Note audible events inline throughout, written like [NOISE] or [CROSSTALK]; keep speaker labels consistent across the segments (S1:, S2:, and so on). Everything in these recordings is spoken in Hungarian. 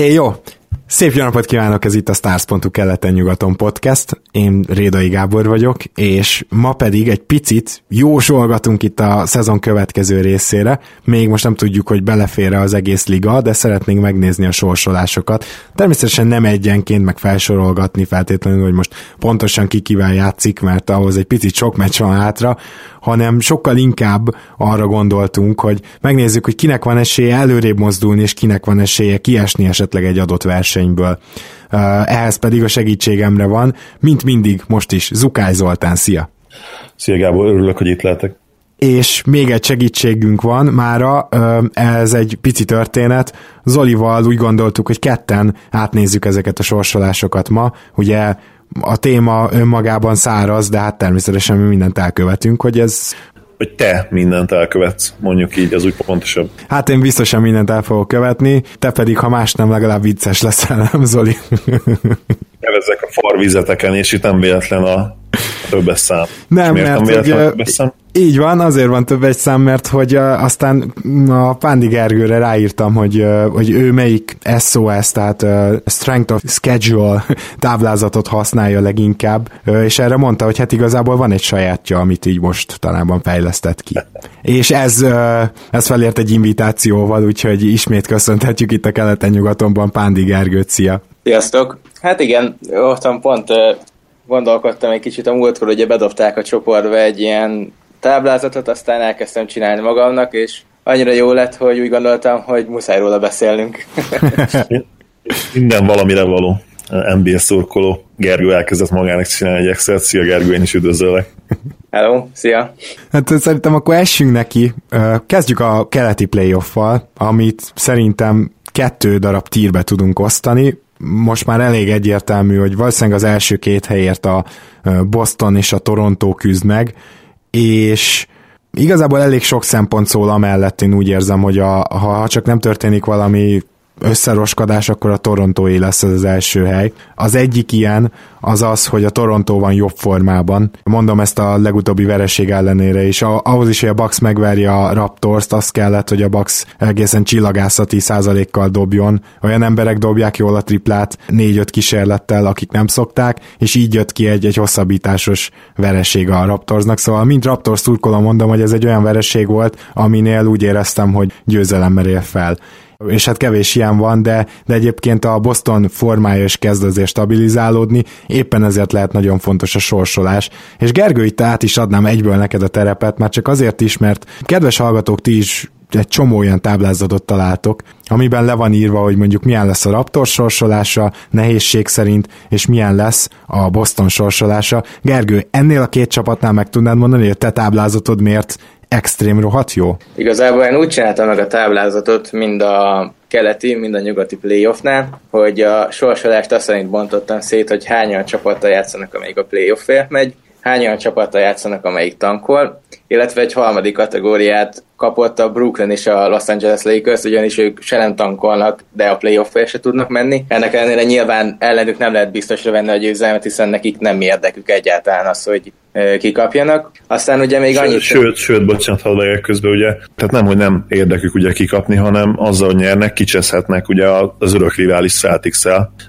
S1: É, jó, Szép jó napot kívánok, ez itt a Stars.hu keleten-nyugaton podcast. Én Rédai Gábor vagyok, és ma pedig egy picit jósolgatunk itt a szezon következő részére. Még most nem tudjuk, hogy belefér az egész liga, de szeretnénk megnézni a sorsolásokat. Természetesen nem egyenként meg felsorolgatni feltétlenül, hogy most pontosan ki kivel játszik, mert ahhoz egy picit sok meccs van hátra, hanem sokkal inkább arra gondoltunk, hogy megnézzük, hogy kinek van esélye előrébb mozdulni, és kinek van esélye kiesni esetleg egy adott versenyből. Ehhez pedig a segítségemre van, mint mindig most is, Zukály Zoltán, szia!
S2: Szia Gábor, örülök, hogy itt lehetek
S1: és még egy segítségünk van mára, ez egy pici történet. Zolival úgy gondoltuk, hogy ketten átnézzük ezeket a sorsolásokat ma. Ugye a téma önmagában száraz, de hát természetesen mi mindent elkövetünk, hogy ez
S2: hogy te mindent elkövetsz, mondjuk így, az úgy pontosabb.
S1: Hát én biztosan mindent el fogok követni, te pedig, ha más nem, legalább vicces leszel, nem Zoli?
S2: Nevezzek a farvizeteken, és itt nem véletlen a többes szám.
S1: Nem, mert hogy, szám? így van, azért van több egy szám, mert hogy aztán a Pándi Gergőre ráírtam, hogy, hogy ő melyik SOS, tehát Strength of Schedule táblázatot használja leginkább, és erre mondta, hogy hát igazából van egy sajátja, amit így most talán fejlesztett ki. és ez, ez felért egy invitációval, úgyhogy ismét köszönhetjük itt a keleten-nyugatonban Pándi Gergőt, szia!
S3: Sziasztok! Hát igen, ottan pont gondolkodtam egy kicsit a múltkor, ugye bedobták a csoportba egy ilyen táblázatot, aztán elkezdtem csinálni magamnak, és annyira jó lett, hogy úgy gondoltam, hogy muszáj róla beszélnünk. [LAUGHS]
S2: Minden valamire való. NBA szurkoló. Gergő elkezdett magának csinálni egy Excel-t. Szia Gergő, én is üdvözöllek. [LAUGHS]
S3: Hello, szia!
S1: Hát szerintem akkor essünk neki. Kezdjük a keleti playoff-val, amit szerintem kettő darab tírbe tudunk osztani most már elég egyértelmű, hogy valószínűleg az első két helyért a Boston és a Toronto küzd meg, és igazából elég sok szempont szól amellett, én úgy érzem, hogy a, ha csak nem történik valami összeroskadás, akkor a Torontóé lesz ez az első hely. Az egyik ilyen az az, hogy a Toronto van jobb formában. Mondom ezt a legutóbbi vereség ellenére is. Ahhoz is, hogy a Bucks megverje a Raptors-t, az kellett, hogy a Bucks egészen csillagászati százalékkal dobjon. Olyan emberek dobják jól a triplát négy-öt kísérlettel, akik nem szokták, és így jött ki egy, egy hosszabbításos vereség a Raptorsnak. Szóval mint Raptors szurkolom mondom, hogy ez egy olyan vereség volt, aminél úgy éreztem, hogy győzelemmel ér fel és hát kevés ilyen van, de, de egyébként a Boston formája is kezd azért stabilizálódni, éppen ezért lehet nagyon fontos a sorsolás. És Gergő, itt át is adnám egyből neked a terepet, már csak azért is, mert kedves hallgatók, ti is egy csomó olyan táblázatot találtok, amiben le van írva, hogy mondjuk milyen lesz a Raptor sorsolása nehézség szerint, és milyen lesz a Boston sorsolása. Gergő, ennél a két csapatnál meg tudnád mondani, hogy a te táblázatod miért extrém rohadt jó?
S3: Igazából én úgy csináltam meg a táblázatot, mind a keleti, mind a nyugati playoffnál, hogy a sorsolást azt szerint bontottam szét, hogy hányan csapattal játszanak, amelyik a playoffért megy, hányan csapattal játszanak, amelyik tankol, illetve egy harmadik kategóriát kapott a Brooklyn és a Los Angeles Lakers, ugyanis ők se nem tankolnak, de a playoff se tudnak menni. Ennek ellenére nyilván ellenük nem lehet biztosra venni a győzelmet, hiszen nekik nem érdekük egyáltalán az, hogy kikapjanak. Aztán ugye még annyit...
S2: Sőt, sőt, bocsánat, ha közben ugye, tehát nem, hogy nem érdekük ugye kikapni, hanem azzal, nyernek, kicseszhetnek ugye az örök rivális celtics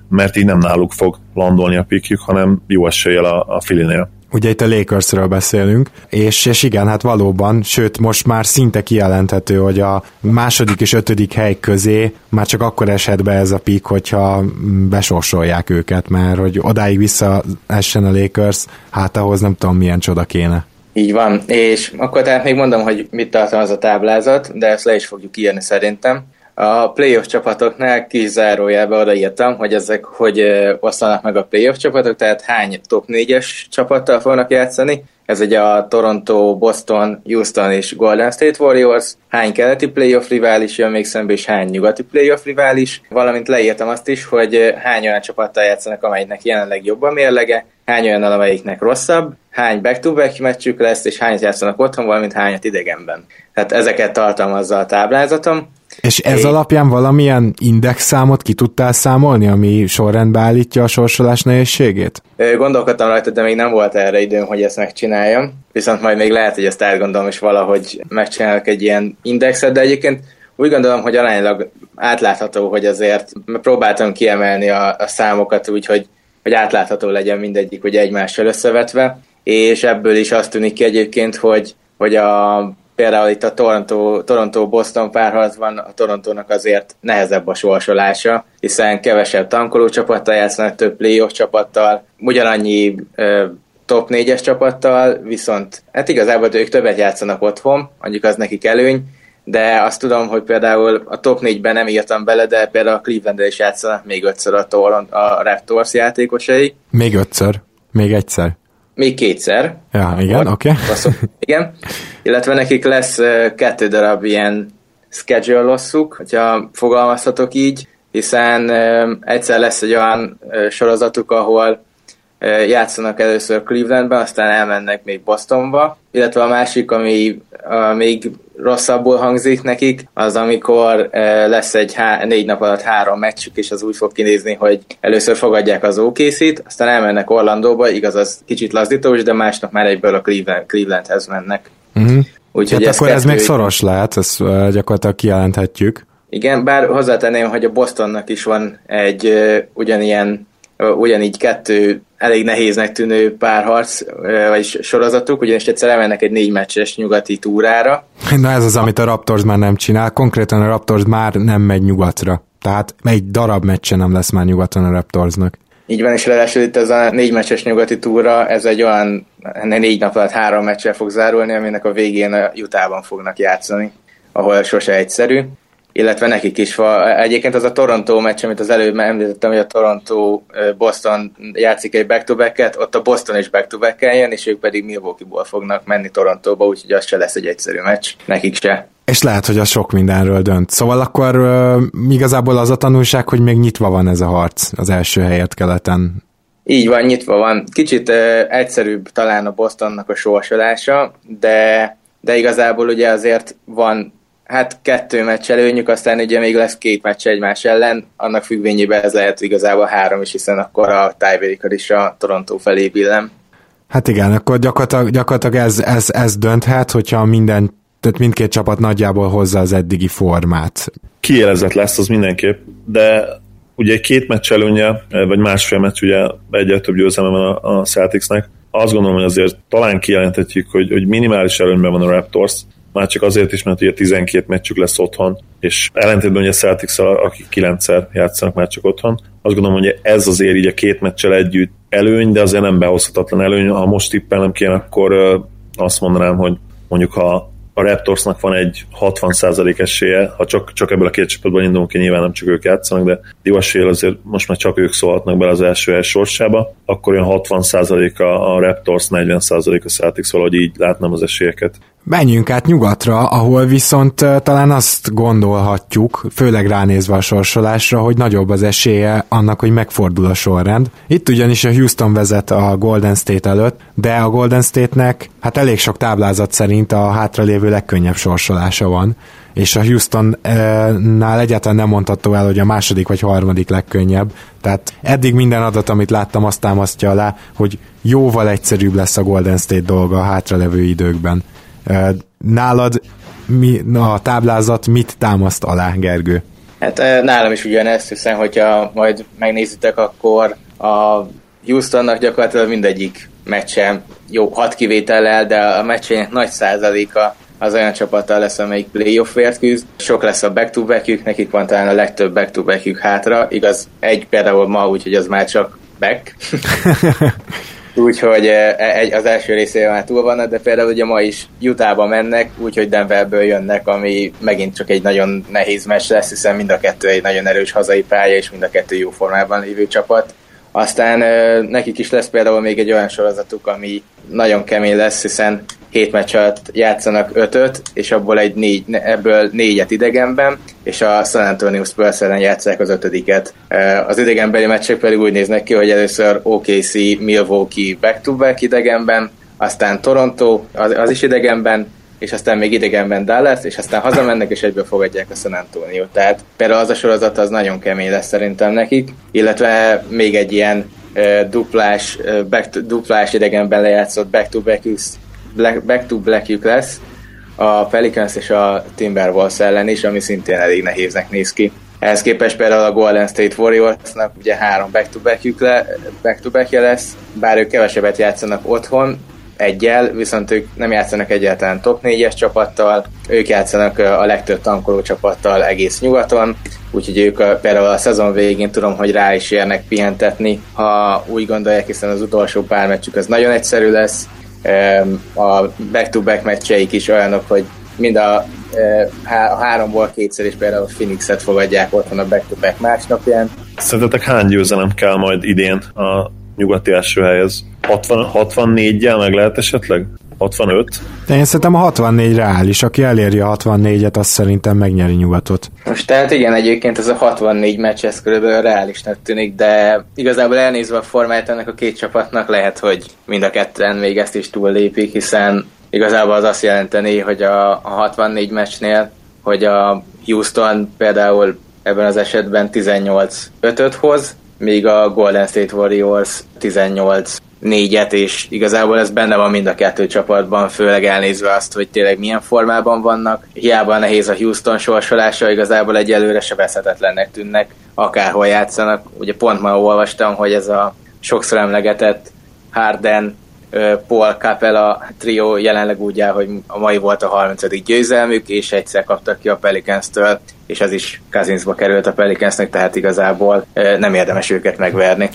S2: mert így nem náluk fog landolni a pikjük, hanem jó eséllyel a, a Filinél.
S1: Ugye itt a Lakersről beszélünk, és, és igen, hát valóban, sőt most már szinte kijelenthető, hogy a második és ötödik hely közé már csak akkor eshet be ez a pik, hogyha besorsolják őket, mert hogy odáig vissza essen a Lakers, hát ahhoz nem tudom milyen csoda kéne.
S3: Így van, és akkor tehát még mondom, hogy mit tartalmaz a táblázat, de ezt le is fogjuk írni szerintem. A playoff csapatoknál kis zárójelbe odaírtam, hogy ezek hogy osztanak meg a playoff csapatok, tehát hány top 4-es csapattal fognak játszani. Ez ugye a Toronto, Boston, Houston és Golden State Warriors. Hány keleti playoff rivális jön még szembe, és hány nyugati playoff rivális. Valamint leírtam azt is, hogy hány olyan csapattal játszanak, amelyiknek jelenleg jobb a mérlege, hány olyan, amelyiknek rosszabb, hány back-to-back meccsük lesz, és hányat játszanak otthon, valamint hányat idegenben. Tehát ezeket tartalmazza a táblázatom.
S1: És ez é. alapján valamilyen indexszámot ki tudtál számolni, ami sorrendbe állítja a sorsolás nehézségét?
S3: Gondolkodtam rajta, de még nem volt erre időm, hogy ezt megcsináljam. Viszont majd még lehet, hogy ezt átgondolom, és valahogy megcsinálok egy ilyen indexet, de egyébként úgy gondolom, hogy aránylag átlátható, hogy azért próbáltam kiemelni a, a számokat úgy, hogy, hogy átlátható legyen mindegyik ugye egymással összevetve, és ebből is azt tűnik ki egyébként, hogy, hogy a, például itt a Toronto, Toronto-Boston párharcban a Torontónak azért nehezebb a sorsolása, hiszen kevesebb tankoló csapattal játszanak, több playoff csapattal, ugyanannyi ö, top 4-es csapattal, viszont hát igazából ők többet játszanak otthon, mondjuk az nekik előny, de azt tudom, hogy például a top 4-ben nem írtam bele, de például a cleveland is játszanak még ötször a, Toronto, a Raptors játékosai.
S1: Még ötször? Még egyszer?
S3: Még kétszer.
S1: Ja, igen, oké. Okay.
S3: Igen. Illetve nekik lesz kettő darab ilyen schedule losszuk, hogyha fogalmazhatok így, hiszen egyszer lesz egy olyan sorozatuk, ahol játszanak először Clevelandben, aztán elmennek még Bostonba, illetve a másik, ami még rosszabbul hangzik nekik, az amikor lesz egy há- négy nap alatt három meccsük, és az úgy fog kinézni, hogy először fogadják az okc aztán elmennek Orlandóba, igaz, az kicsit lazdítós, de másnap már egyből a Cleveland, Clevelandhez mennek.
S1: Uh-huh. Úgyhogy hát ez akkor ez még szoros lehet, ezt gyakorlatilag kijelenthetjük.
S3: Igen, bár hozzátenném, hogy a Bostonnak is van egy uh, ugyanilyen, ugyanígy kettő elég nehéznek tűnő párharc, vagy sorozatuk, ugyanis egyszer elmennek egy négy meccses nyugati túrára.
S1: Na ez az, amit a Raptors már nem csinál, konkrétan a Raptors már nem megy nyugatra. Tehát egy darab meccse nem lesz már nyugaton a Raptorsnak.
S3: Így van, és ráadásul itt ez a négy meccses nyugati túra, ez egy olyan négy nap alatt három meccsel fog zárulni, aminek a végén a Utahban fognak játszani, ahol sose egyszerű illetve nekik is. Egyébként az a Toronto meccs, amit az előbb említettem, hogy a Toronto-Boston játszik egy back-to-back-et, ott a Boston is back-to-back jön, és ők pedig Milwaukee-ból fognak menni Torontóba, úgyhogy az se lesz egy egyszerű meccs, nekik se.
S1: És lehet, hogy az sok mindenről dönt. Szóval akkor uh, igazából az a tanulság, hogy még nyitva van ez a harc az első helyet keleten.
S3: Így van, nyitva van. Kicsit uh, egyszerűbb talán a Bostonnak a sorsolása, de de igazából ugye azért van hát kettő meccs előnyük, aztán ugye még lesz két meccs egymás ellen, annak függvényében ez lehet igazából három is, hiszen akkor a tiebreaker is a Toronto felé billem.
S1: Hát igen, akkor gyakorlatilag, gyakorlatilag ez, ez, ez dönthet, hogyha minden, tehát mindkét csapat nagyjából hozza az eddigi formát.
S2: Kielezett lesz az mindenképp, de ugye egy két meccs előnye, vagy másfél meccs, ugye egyre több győzelme van a, a Celticsnek, azt gondolom, hogy azért talán kijelenthetjük, hogy, hogy minimális előnyben van a Raptors, már csak azért is, mert ugye 12 meccsük lesz otthon, és ellentétben ugye celtics akik 9-szer játszanak már csak otthon, azt gondolom, hogy ez azért így a két meccsel együtt előny, de azért nem behozhatatlan előny. Ha most tippelnem kéne, akkor azt mondanám, hogy mondjuk ha a Raptorsnak van egy 60% esélye, ha csak, csak ebből a két csapatban indulunk ki, nyilván nem csak ők játszanak, de jó esélye azért most már csak ők szólhatnak bele az első hely sorsába, akkor olyan 60% a, a Raptors, 40% a Celtics, valahogy így látnám az esélyeket.
S1: Menjünk át nyugatra, ahol viszont talán azt gondolhatjuk, főleg ránézve a sorsolásra, hogy nagyobb az esélye annak, hogy megfordul a sorrend. Itt ugyanis a Houston vezet a Golden State előtt, de a Golden State-nek hát elég sok táblázat szerint a hátralévő legkönnyebb sorsolása van, és a Houstonnál egyáltalán nem mondható el, hogy a második vagy harmadik legkönnyebb. Tehát eddig minden adat, amit láttam, azt támasztja alá, hogy jóval egyszerűbb lesz a Golden State dolga a hátralevő időkben. Nálad mi, na, a táblázat mit támaszt alá, Gergő?
S3: Hát nálam is ugyanezt, hiszen hogyha majd megnézitek, akkor a Houstonnak gyakorlatilag mindegyik meccsen jó, hat kivétellel, de a meccsének nagy százaléka az olyan csapattal lesz, amelyik playoffért küzd. Sok lesz a back to back nekik van talán a legtöbb back to back hátra. Igaz, egy például ma, úgyhogy az már csak back. [LAUGHS] úgyhogy e, egy, az első részében már túl vannak, de például ugye ma is Utahba mennek, úgyhogy Denverből jönnek, ami megint csak egy nagyon nehéz meccs lesz, hiszen mind a kettő egy nagyon erős hazai pálya, és mind a kettő jó formában lévő csapat. Aztán nekik is lesz például még egy olyan sorozatuk, ami nagyon kemény lesz, hiszen hét meccs játszanak ötöt, és abból egy négy, ebből négyet idegenben, és a San Antonio Spurs ellen játszák az ötödiket. Az idegenbeli meccsek pedig úgy néznek ki, hogy először OKC, Milwaukee back-to-back idegenben, aztán Toronto, az, az is idegenben, és aztán még idegenben Dallas, és aztán hazamennek, és egyből fogadják a San Antonio. Tehát például az a sorozat az nagyon kemény lesz szerintem nekik, illetve még egy ilyen uh, duplás, uh, back to, duplás idegenben lejátszott back-to-back back to black lesz, a Pelicans és a Timberwolves ellen is, ami szintén elég nehéznek néz ki. Ehhez képest például a Golden State Warriorsnak ugye három back-to-backjük back-to-backje lesz, bár ők kevesebbet játszanak otthon, egyel, viszont ők nem játszanak egyáltalán top 4-es csapattal, ők játszanak a legtöbb tankoló csapattal egész nyugaton, úgyhogy ők például a szezon végén tudom, hogy rá is érnek pihentetni, ha úgy gondolják, hiszen az utolsó pár meccsük az nagyon egyszerű lesz, a back-to-back meccseik is olyanok, hogy mind a, a háromból kétszer is például a Phoenix-et fogadják otthon a back-to-back másnapján.
S2: Szerintetek hány győzelem kell majd idén a nyugati első helyhez? 60, 64-jel meg lehet esetleg? 65?
S1: De én szerintem a 64 reális, aki eléri a 64-et, az szerintem megnyeri nyugatot.
S3: Most tehát igen, egyébként ez a 64 meccs, ez körülbelül reálisnak tűnik, de igazából elnézve a formáját ennek a két csapatnak lehet, hogy mind a ketten még ezt is túllépik, hiszen igazából az azt jelenteni, hogy a, a 64 meccsnél, hogy a Houston például ebben az esetben 18-5-öt hoz, míg a Golden State Warriors 18 négyet, és igazából ez benne van mind a kettő csapatban, főleg elnézve azt, hogy tényleg milyen formában vannak. Hiába nehéz a Houston sorsolása, igazából egyelőre sebezhetetlennek tűnnek, akárhol játszanak. Ugye pont ma olvastam, hogy ez a sokszor emlegetett Harden, Paul Capella trio jelenleg úgy áll, hogy a mai volt a 30. győzelmük, és egyszer kaptak ki a Pelicans-től, és ez is Kazinsba került a Pelicansnek, tehát igazából nem érdemes őket megverni.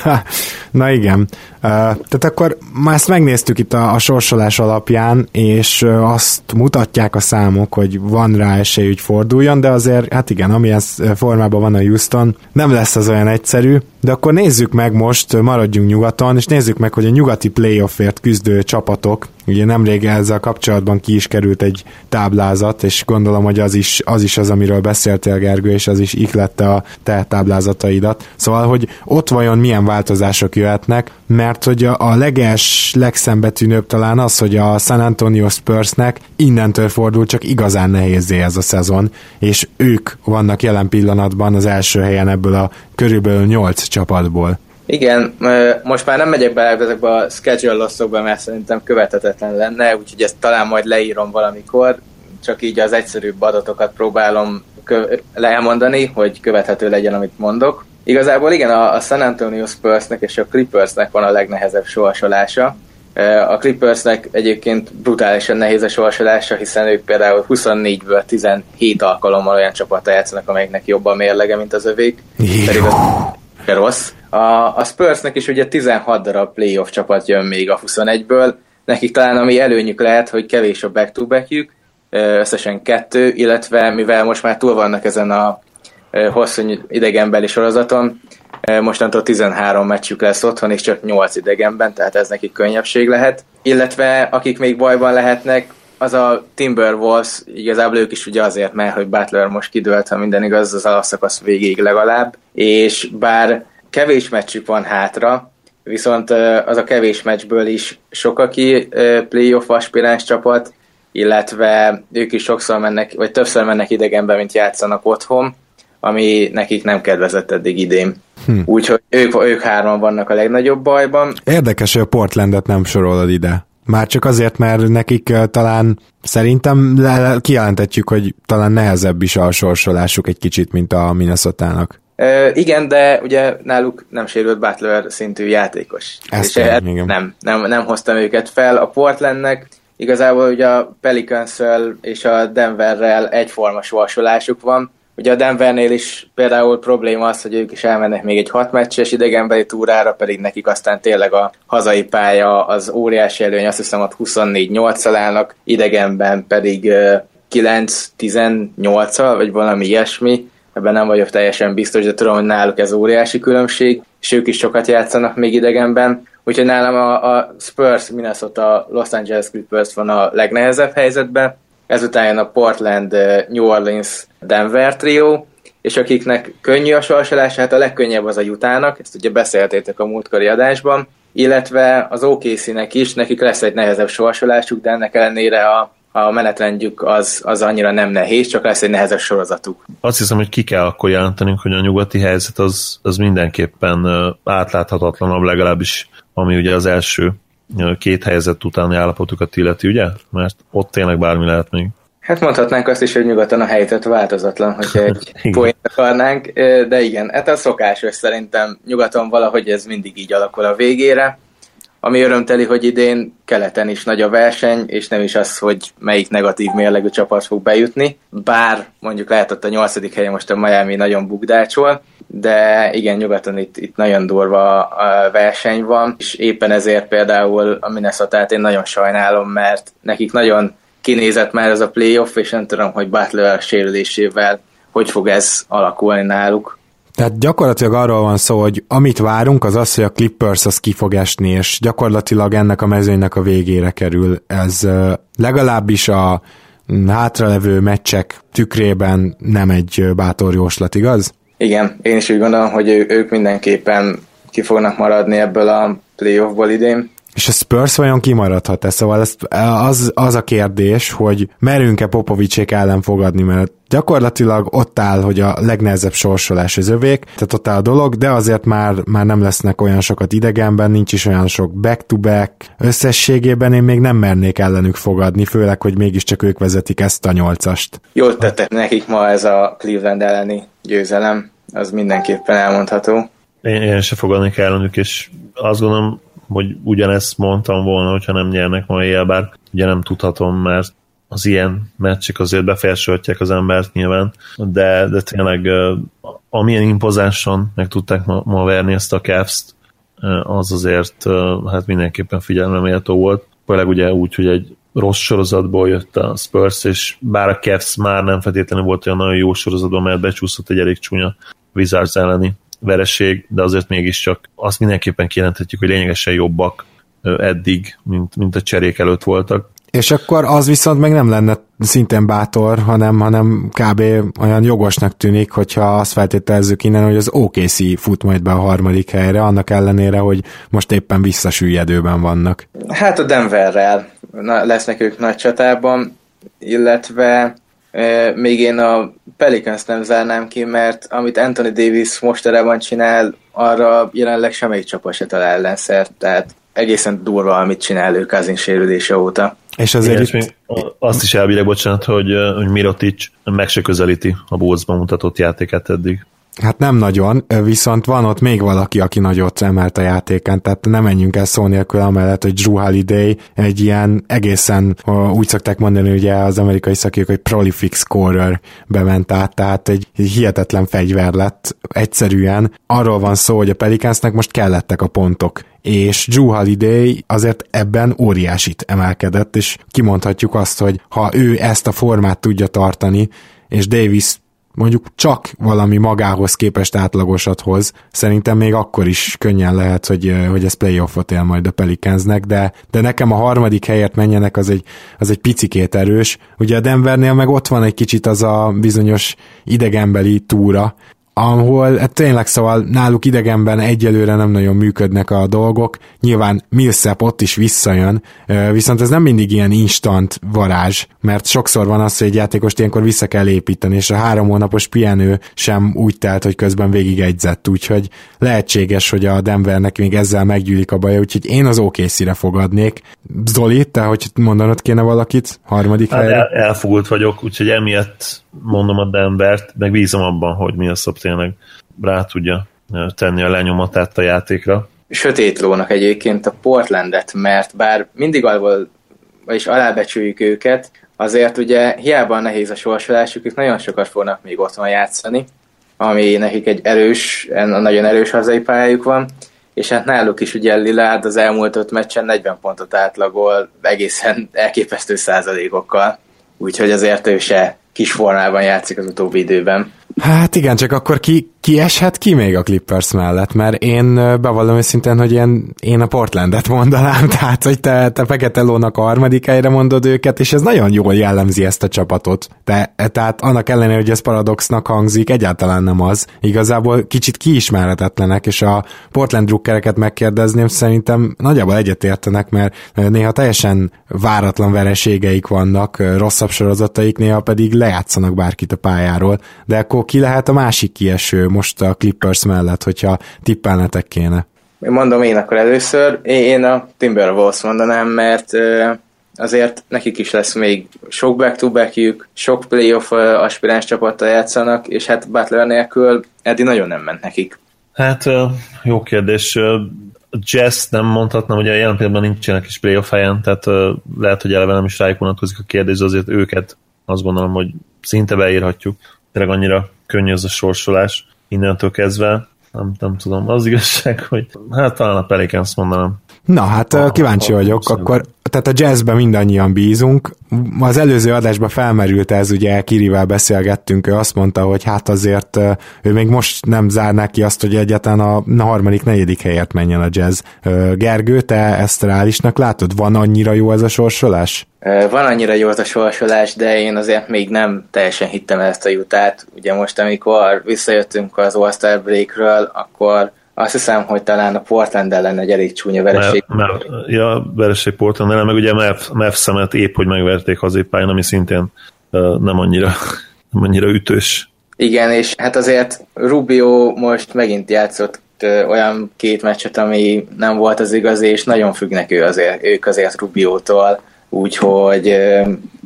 S3: [LAUGHS]
S1: Na igen. Tehát akkor már ezt megnéztük itt a, a sorsolás alapján, és azt mutatják a számok, hogy van rá esély, hogy forduljon, de azért, hát igen, amilyen formában van a Houston, nem lesz az olyan egyszerű, de akkor nézzük meg most, maradjunk nyugaton, és nézzük meg, hogy a nyugati playoffért küzdő csapatok, ugye nemrég ezzel kapcsolatban ki is került egy táblázat, és gondolom, hogy az is az, is az amiről beszéltél Gergő, és az is iklette a te táblázataidat. Szóval, hogy ott vajon milyen változások jöhetnek, mert hogy a, a leges, legszembetűnőbb talán az, hogy a San Antonio Spursnek innentől fordul csak igazán nehézé ez a szezon, és ők vannak jelen pillanatban az első helyen ebből a körülbelül 8 csapatból.
S3: Igen, most már nem megyek bele ezekbe a schedule losszokba, mert szerintem követhetetlen lenne, úgyhogy ezt talán majd leírom valamikor, csak így az egyszerűbb adatokat próbálom elmondani, hogy követhető legyen, amit mondok. Igazából igen, a, San Antonio Spursnek és a Clippersnek van a legnehezebb sorsolása. A Clippersnek egyébként brutálisan nehéz a sorsolása, hiszen ők például 24-ből 17 alkalommal olyan csapata játszanak, amelyiknek jobban mérlege, mint az övék. Pedig az rossz. A, a Spursnek is ugye 16 darab playoff csapat jön még a 21-ből, nekik talán ami előnyük lehet, hogy kevés a back-to-backjük, összesen kettő, illetve mivel most már túl vannak ezen a hosszú idegenbeli sorozaton, mostantól 13 meccsük lesz otthon, és csak 8 idegenben, tehát ez nekik könnyebbség lehet. Illetve akik még bajban lehetnek, az a Timberwolves, igazából ők is ugye azért, mert hogy Butler most kidőlt, ha minden igaz, az alapszakasz végéig legalább, és bár kevés meccsük van hátra, viszont az a kevés meccsből is sok, aki playoff aspiráns csapat, illetve ők is sokszor mennek, vagy többször mennek idegenbe, mint játszanak otthon, ami nekik nem kedvezett eddig idén. Hm. Úgyhogy ők, ők hárman vannak a legnagyobb bajban.
S1: Érdekes, hogy a Portlandet nem sorolod ide. Már csak azért, mert nekik talán szerintem kijelentetjük, hogy talán nehezebb is a sorsolásuk egy kicsit, mint a Minnesota-nak.
S3: Uh, igen, de ugye náluk nem sérült Butler szintű játékos.
S1: Ezt és kell, igen.
S3: Nem, nem, nem hoztam őket fel. A Portlandnek igazából ugye a pelicans és a Denverrel egyforma sorsolásuk van. Ugye a Denvernél is például probléma az, hogy ők is elmennek még egy hat meccses idegenbeli túrára, pedig nekik aztán tényleg a hazai pálya az óriási előny, azt hiszem ott 24-8-al állnak, idegenben pedig 9-18-al, vagy valami ilyesmi, ebben nem vagyok teljesen biztos, de tudom, hogy náluk ez óriási különbség, és ők is sokat játszanak még idegenben, úgyhogy nálam a, a Spurs, Minnesota, Los Angeles Clippers van a legnehezebb helyzetben, ezután jön a Portland, New Orleans, Denver trio, és akiknek könnyű a sorsolás, hát a legkönnyebb az a jutának, ezt ugye beszéltétek a múltkori adásban, illetve az OKC-nek is, nekik lesz egy nehezebb sorsolásuk, de ennek ellenére a a menetrendjük az, az annyira nem nehéz, csak lesz egy nehezebb sorozatuk.
S2: Azt hiszem, hogy ki kell akkor jelentenünk, hogy a nyugati helyzet az, az mindenképpen átláthatatlanabb, legalábbis ami ugye az első két helyzet utáni állapotukat illeti, ugye? Mert ott tényleg bármi lehet még.
S3: Hát mondhatnánk azt is, hogy nyugodtan a helyzet változatlan, hogyha egy [LAUGHS] poént akarnánk, de igen, hát a szokásos szerintem nyugaton valahogy ez mindig így alakul a végére. Ami örömteli, hogy idén keleten is nagy a verseny, és nem is az, hogy melyik negatív mérlegű csapat fog bejutni, bár mondjuk lehetett a nyolcadik helyen most a Miami nagyon bukdácsol, de igen, nyugaton itt, itt nagyon durva a verseny van, és éppen ezért például a minnesota én nagyon sajnálom, mert nekik nagyon kinézett már ez a playoff, és nem tudom, hogy Butler sérülésével hogy fog ez alakulni náluk.
S1: Tehát gyakorlatilag arról van szó, hogy amit várunk, az az, hogy a Clippers az ki fog esni, és gyakorlatilag ennek a mezőnynek a végére kerül. Ez legalábbis a hátralevő meccsek tükrében nem egy bátor jóslat, igaz?
S3: Igen, én is úgy gondolom, hogy ők mindenképpen ki fognak maradni ebből a playoffból idén.
S1: És a Spurs vajon kimaradhat-e? Szóval ez, az, az a kérdés, hogy merünk-e Popovicsék ellen fogadni, mert gyakorlatilag ott áll, hogy a legnehezebb sorsolás az övék, tehát ott áll a dolog, de azért már, már nem lesznek olyan sokat idegenben, nincs is olyan sok back-to-back. Összességében én még nem mernék ellenük fogadni, főleg, hogy mégiscsak ők vezetik ezt a nyolcast.
S3: Jól tettek nekik ma ez a Cleveland elleni győzelem, az mindenképpen elmondható.
S2: Én, én se fogadnék ellenük, és azt gondolom, hogy ugyanezt mondtam volna, hogyha nem nyernek ma éjjel, bár ugye nem tudhatom, mert az ilyen meccsek azért befolyásolhatják az embert nyilván, de, de tényleg amilyen impozánson meg tudták ma, ma verni ezt a cavs az azért hát mindenképpen figyelme méltó volt. Főleg ugye úgy, hogy egy rossz sorozatból jött a Spurs, és bár a Cavs már nem feltétlenül volt olyan nagyon jó sorozatban, mert becsúszott egy elég csúnya Wizards elleni vereség, de azért mégiscsak azt mindenképpen kijelenthetjük, hogy lényegesen jobbak eddig, mint, mint a cserék előtt voltak.
S1: És akkor az viszont meg nem lenne szintén bátor, hanem, hanem kb. olyan jogosnak tűnik, hogyha azt feltételezzük innen, hogy az OKC fut majd be a harmadik helyre, annak ellenére, hogy most éppen visszasüllyedőben vannak.
S3: Hát a Denverrel lesznek ők nagy csatában, illetve még én a Pelicans nem zárnám ki, mert amit Anthony Davis mostanában csinál, arra jelenleg semmelyik csapat se talál ellenszert, tehát egészen durva, amit csinál ő Kazin sérülése óta.
S2: És azért Igen, itt... azt is elbírek, bocsánat, hogy, hogy Mirotic meg se közelíti a Bulls-ban mutatott játékát eddig.
S1: Hát nem nagyon, viszont van ott még valaki, aki nagyot emelt a játéken, tehát nem menjünk el szó nélkül amellett, hogy Drew Holiday egy ilyen egészen, úgy szokták mondani ugye az amerikai szakírók, hogy prolific scorer bement át, tehát egy hihetetlen fegyver lett egyszerűen. Arról van szó, hogy a Pelicansnek most kellettek a pontok, és Drew Holiday azért ebben óriásit emelkedett, és kimondhatjuk azt, hogy ha ő ezt a formát tudja tartani, és Davis mondjuk csak valami magához képest átlagosat hoz, szerintem még akkor is könnyen lehet, hogy, hogy ez playoffot él majd a Pelicansnek, de, de nekem a harmadik helyet menjenek, az egy, az egy picikét erős. Ugye a Denvernél meg ott van egy kicsit az a bizonyos idegenbeli túra, ahol hát tényleg szóval náluk idegenben egyelőre nem nagyon működnek a dolgok, nyilván Millsap ott is visszajön, viszont ez nem mindig ilyen instant varázs, mert sokszor van az, hogy egy játékost ilyenkor vissza kell építeni, és a három hónapos pihenő sem úgy telt, hogy közben végig egyzett, úgyhogy lehetséges, hogy a Denvernek még ezzel meggyűlik a baja, úgyhogy én az OKC-re fogadnék. Zoli, te hogy mondanod kéne valakit harmadik hát helyre? El,
S2: elfogult vagyok, úgyhogy emiatt mondom a Denvert, meg bízom abban, hogy mi a szab tényleg rá tudja tenni a lenyomatát a játékra.
S3: Sötét lónak egyébként a Portlandet, mert bár mindig alól, vagyis alábecsüljük őket, azért ugye hiába nehéz a sorsolásuk, ők nagyon sokat fognak még otthon játszani, ami nekik egy erős, nagyon erős hazai pályájuk van, és hát náluk is ugye Lillard az elmúlt öt meccsen 40 pontot átlagol egészen elképesztő százalékokkal, úgyhogy azért ő se kis formában játszik az utóbbi időben.
S1: Hát igen, csak akkor ki, ki eshet ki még a Clippers mellett, mert én bevallom őszintén, hogy én, én a Portlandet mondanám, [LAUGHS] tehát hogy te, te Fekete Lónak a harmadik helyre mondod őket, és ez nagyon jól jellemzi ezt a csapatot. Te, tehát annak ellenére, hogy ez paradoxnak hangzik, egyáltalán nem az. Igazából kicsit kiismerhetetlenek, és a Portland drukkereket megkérdezném, szerintem nagyjából egyetértenek, mert néha teljesen váratlan vereségeik vannak, rosszabb sorozataik, néha pedig lejátszanak bárkit a pályáról, de akkor ki lehet a másik kieső most a Clippers mellett, hogyha tippelnetek kéne?
S3: mondom én akkor először, én a Timberwolves mondanám, mert azért nekik is lesz még sok back to back sok playoff aspiráns csapattal játszanak, és hát Butler nélkül eddig nagyon nem ment nekik.
S2: Hát jó kérdés. Jazz nem mondhatnám, hogy a jelen pillanatban nincsenek is playoff helyen, tehát lehet, hogy eleve nem is rájuk vonatkozik a kérdés, azért őket azt gondolom, hogy szinte beírhatjuk. Tényleg annyira könnyű az a sorsolás innentől kezdve. Nem, nem tudom, az igazság, hogy hát talán a Pelicans mondanám.
S1: Na hát a, kíváncsi a, vagyok, a, akkor tehát a jazzben mindannyian bízunk. Az előző adásban felmerült ez, ugye Kirivel beszélgettünk, ő azt mondta, hogy hát azért ő még most nem zárná ki azt, hogy egyáltalán a harmadik, negyedik helyért menjen a jazz. Gergő, te ezt reálisnak látod? Van annyira jó ez a sorsolás?
S3: Van annyira jó ez a sorsolás, de én azért még nem teljesen hittem ezt a jutát. Ugye most, amikor visszajöttünk az All-Star Breakről, akkor azt hiszem, hogy talán a Portland ellen egy elég csúnya vereség.
S2: Mert, mert, ja, vereség Portland ellen, meg ugye Mev szemet épp, hogy megverték hazépályán, ami szintén uh, nem annyira, [LAUGHS] nem annyira ütős.
S3: Igen, és hát azért Rubio most megint játszott olyan két meccset, ami nem volt az igazi, és nagyon függnek ő azért, ők azért Rubiótól, úgyhogy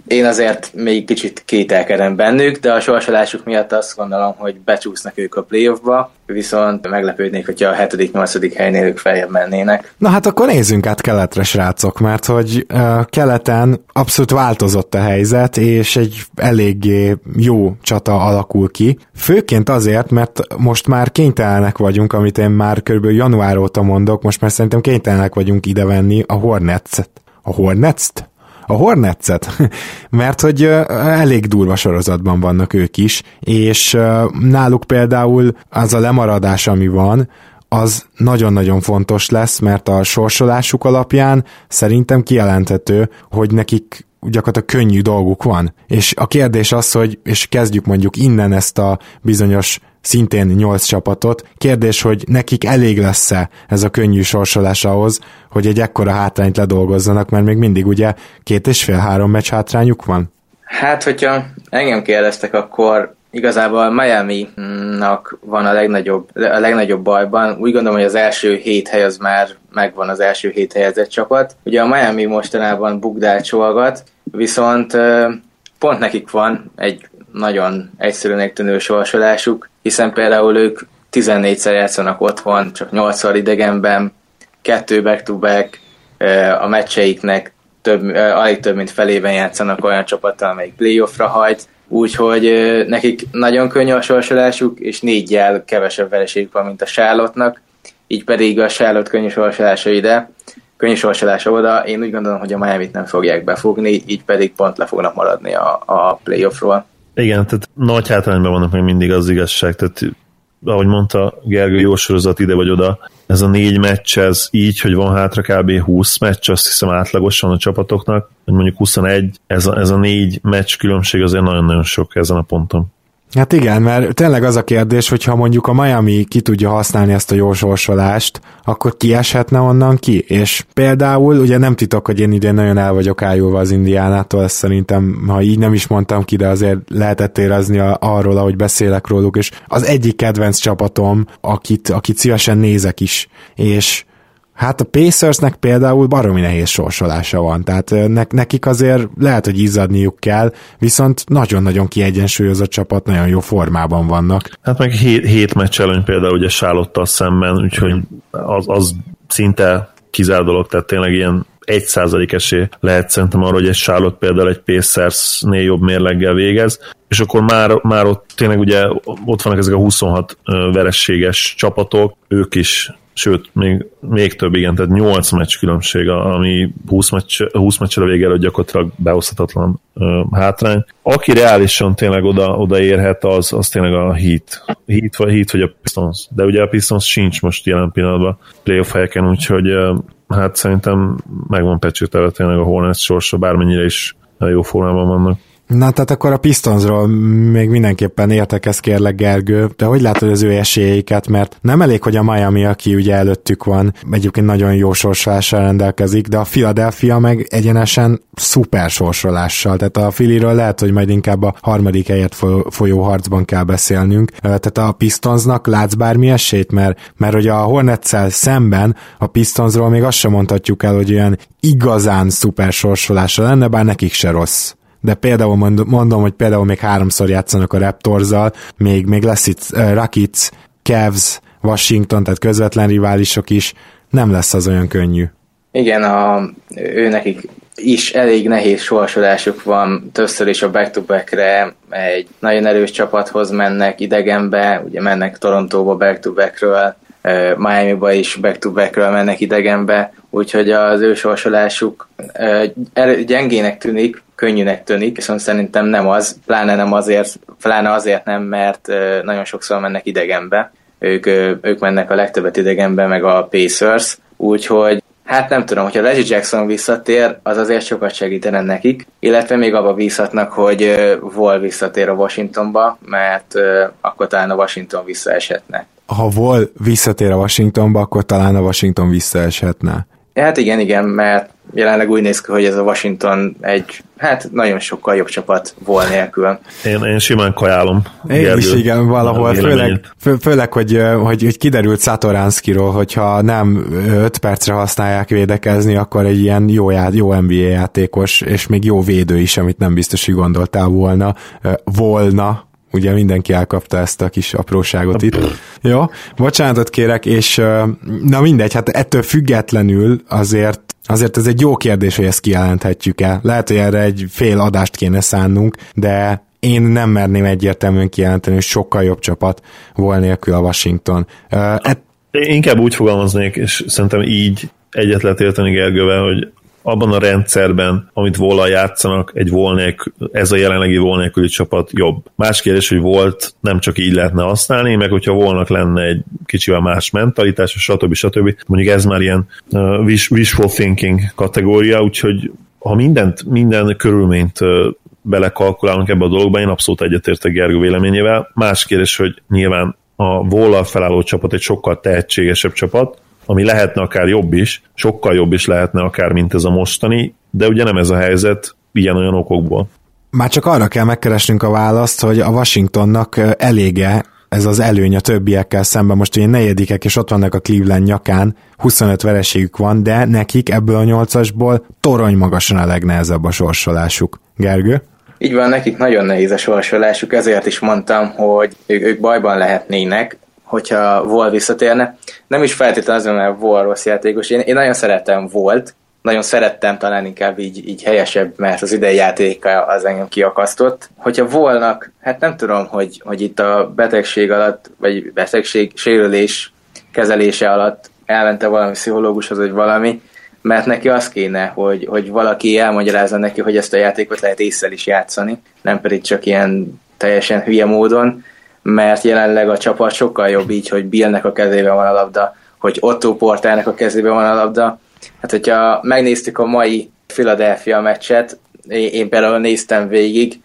S3: én azért még kicsit kételkedem bennük, de a sorsolásuk miatt azt gondolom, hogy becsúsznak ők a playoffba, viszont meglepődnék, hogyha a 7.-8. helynél ők feljebb mennének.
S1: Na hát akkor nézzünk át keletre, srácok, mert hogy uh, keleten abszolút változott a helyzet, és egy eléggé jó csata alakul ki. Főként azért, mert most már kénytelenek vagyunk, amit én már kb. január óta mondok, most már szerintem kénytelenek vagyunk idevenni a Hornets-et. A Hornets-t? A Hornetset, [LAUGHS] mert hogy elég durva sorozatban vannak ők is, és náluk például az a lemaradás, ami van, az nagyon-nagyon fontos lesz, mert a sorsolásuk alapján szerintem kijelenthető, hogy nekik gyakorlatilag könnyű dolguk van. És a kérdés az, hogy, és kezdjük mondjuk innen ezt a bizonyos szintén 8 csapatot. Kérdés, hogy nekik elég lesz-e ez a könnyű sorsolás ahhoz, hogy egy ekkora hátrányt ledolgozzanak, mert még mindig ugye két és fél-három meccs hátrányuk van?
S3: Hát, hogyha engem kérdeztek, akkor igazából Miami-nak van a legnagyobb, a legnagyobb bajban. Úgy gondolom, hogy az első hét hely az már megvan az első hét helyezett csapat. Ugye a Miami mostanában bugdált csolgat, viszont pont nekik van egy nagyon egyszerűnek tűnő sorsolásuk, hiszen például ők 14-szer játszanak otthon, csak 8-szor idegenben, kettő back-to-back, a meccseiknek több, alig több mint felében játszanak olyan csapattal, amelyik playoffra hajt, úgyhogy nekik nagyon könnyű a sorsolásuk, és négyjel kevesebb vereségük van, mint a Charlotte-nak, így pedig a Charlotte könnyű sorsolása ide, könnyű sorsolása oda, én úgy gondolom, hogy a Miami-t nem fogják befogni, így pedig pont le fognak maradni a, a playoffról.
S2: Igen, tehát nagy hátrányban vannak még mindig az igazság, tehát ahogy mondta Gergő, jó sorozat ide vagy oda, ez a négy meccs, ez így, hogy van hátra kb. 20 meccs, azt hiszem átlagosan a csapatoknak, vagy mondjuk 21, ez a, ez a négy meccs különbség azért nagyon-nagyon sok ezen a ponton.
S1: Hát igen, mert tényleg az a kérdés, hogy ha mondjuk a Miami ki tudja használni ezt a jó sorsolást, akkor ki eshetne onnan ki? És például, ugye nem titok, hogy én idén nagyon el vagyok ájulva az Indiánától, ezt szerintem, ha így nem is mondtam ki, de azért lehetett érezni a, arról, ahogy beszélek róluk, és az egyik kedvenc csapatom, akit, akit szívesen nézek is, és Hát a Pacersnek például baromi nehéz sorsolása van, tehát ne- nekik azért lehet, hogy izzadniuk kell, viszont nagyon-nagyon kiegyensúlyozott csapat, nagyon jó formában vannak.
S2: Hát meg hét, hét meccs előny például ugye Sálottal szemben, úgyhogy az, az szinte kizár dolog, tehát tényleg ilyen egy százalék esély lehet szerintem arra, hogy egy Charlotte például egy Pacers-nél jobb mérleggel végez, és akkor már, már ott tényleg ugye ott vannak ezek a 26 verességes csapatok, ők is sőt, még, még több, igen, tehát 8 meccs különbség, ami 20, meccs, 20 meccsre vége előtt gyakorlatilag behozhatatlan uh, hátrány. Aki reálisan tényleg oda, oda érhet, az, az tényleg a Heat. Heat vagy, Heat vagy a Pistons. De ugye a Pistons sincs most jelen pillanatban playoff helyeken, úgyhogy uh, hát szerintem megvan pecsételve tényleg a Hornets sorsa, bármennyire is jó formában vannak.
S1: Na, tehát akkor a Pistonsról még mindenképpen értekez kérlek, Gergő, de hogy látod az ő esélyeiket, mert nem elég, hogy a Miami, aki ugye előttük van, egyébként nagyon jó sorsolással rendelkezik, de a Philadelphia meg egyenesen szuper sorsolással, tehát a Filiről lehet, hogy majd inkább a harmadik helyet folyó harcban kell beszélnünk, tehát a Pistonsnak látsz bármi esélyt, mert, mert hogy a hornets szemben a Pistonsról még azt sem mondhatjuk el, hogy olyan igazán szuper sorsolása lenne, bár nekik se rossz de például mondom, hogy például még háromszor játszanak a Raptorzal, még, még lesz itt uh, Rakic, Cavs, Washington, tehát közvetlen riválisok is, nem lesz az olyan könnyű.
S3: Igen, a, ő nekik is elég nehéz sorsolásuk van, többször is a back-to-backre egy nagyon erős csapathoz mennek idegenbe, ugye mennek Torontóba back-to-backről, Miami-ba is back-to-backről mennek idegenbe, úgyhogy az ő sorsolásuk gyengének tűnik, könnyűnek tűnik, viszont szerintem nem az, pláne nem azért, pláne azért nem, mert nagyon sokszor mennek idegenbe. Ők, ők mennek a legtöbbet idegenbe, meg a Pacers, úgyhogy Hát nem tudom, hogyha Reggie Jackson visszatér, az azért sokat segítene nekik, illetve még abba bízhatnak, hogy Vol visszatér a Washingtonba, mert akkor talán a Washington visszaeshetne.
S1: Ha Vol visszatér a Washingtonba, akkor talán a Washington visszaeshetne.
S3: Hát igen, igen, mert jelenleg úgy néz ki, hogy ez a Washington egy, hát nagyon sokkal jobb csapat volt nélkül.
S2: Én, én simán kajálom.
S1: Én Gergő, is igen, valahol, főleg, fő, főleg hogy, hogy, hogy kiderült Szatoránszkiról, hogyha nem 5 percre használják védekezni, akkor egy ilyen jó, jó NBA játékos, és még jó védő is, amit nem biztos, hogy gondoltál volna, volna, ugye mindenki elkapta ezt a kis apróságot itt. Jó, bocsánatot kérek, és na mindegy, hát ettől függetlenül azért Azért ez egy jó kérdés, hogy ezt kijelenthetjük-e. Lehet, hogy erre egy fél adást kéne szánnunk, de én nem merném egyértelműen kijelenteni, hogy sokkal jobb csapat volt nélkül a Washington. Uh, et...
S2: Inkább úgy fogalmaznék, és szerintem így egyet lehet érteni Gergővel, hogy abban a rendszerben, amit volna játszanak, egy volnék, ez a jelenlegi volnéküli csapat jobb. Más kérdés, hogy volt nem csak így lehetne használni, meg hogyha volnak lenne egy kicsivel más mentalitás, stb. stb. Mondjuk ez már ilyen uh, wishful thinking kategória, úgyhogy ha mindent, minden körülményt uh, belekalkulálunk ebbe a dologba, én abszolút egyetértek Gergő véleményével. Más kérdés, hogy nyilván a volal felálló csapat egy sokkal tehetségesebb csapat, ami lehetne akár jobb is, sokkal jobb is lehetne akár, mint ez a mostani, de ugye nem ez a helyzet ilyen-olyan okokból.
S1: Már csak arra kell megkeresnünk a választ, hogy a Washingtonnak elége ez az előny a többiekkel szemben. Most ugye negyedikek, és ott vannak a Cleveland nyakán, 25 vereségük van, de nekik ebből a nyolcasból torony magasan a legnehezebb a sorsolásuk. Gergő?
S3: Így van, nekik nagyon nehéz a sorsolásuk, ezért is mondtam, hogy ők, ők bajban lehetnének, hogyha Vol visszatérne. Nem is feltétlenül azért, mert Vol rossz játékos. Én, én nagyon szeretem Volt, nagyon szerettem, talán inkább így, így helyesebb, mert az idei játéka az engem kiakasztott. Hogyha volnak, hát nem tudom, hogy, hogy itt a betegség alatt, vagy betegség, sérülés kezelése alatt elmente valami pszichológushoz, vagy valami, mert neki az kéne, hogy, hogy valaki elmagyarázza neki, hogy ezt a játékot lehet észre is játszani, nem pedig csak ilyen teljesen hülye módon, mert jelenleg a csapat sokkal jobb így, hogy Billnek a kezében van a labda, hogy Otto Porternek a kezében van a labda. Hát, hogyha megnéztük a mai Philadelphia meccset, én például néztem végig,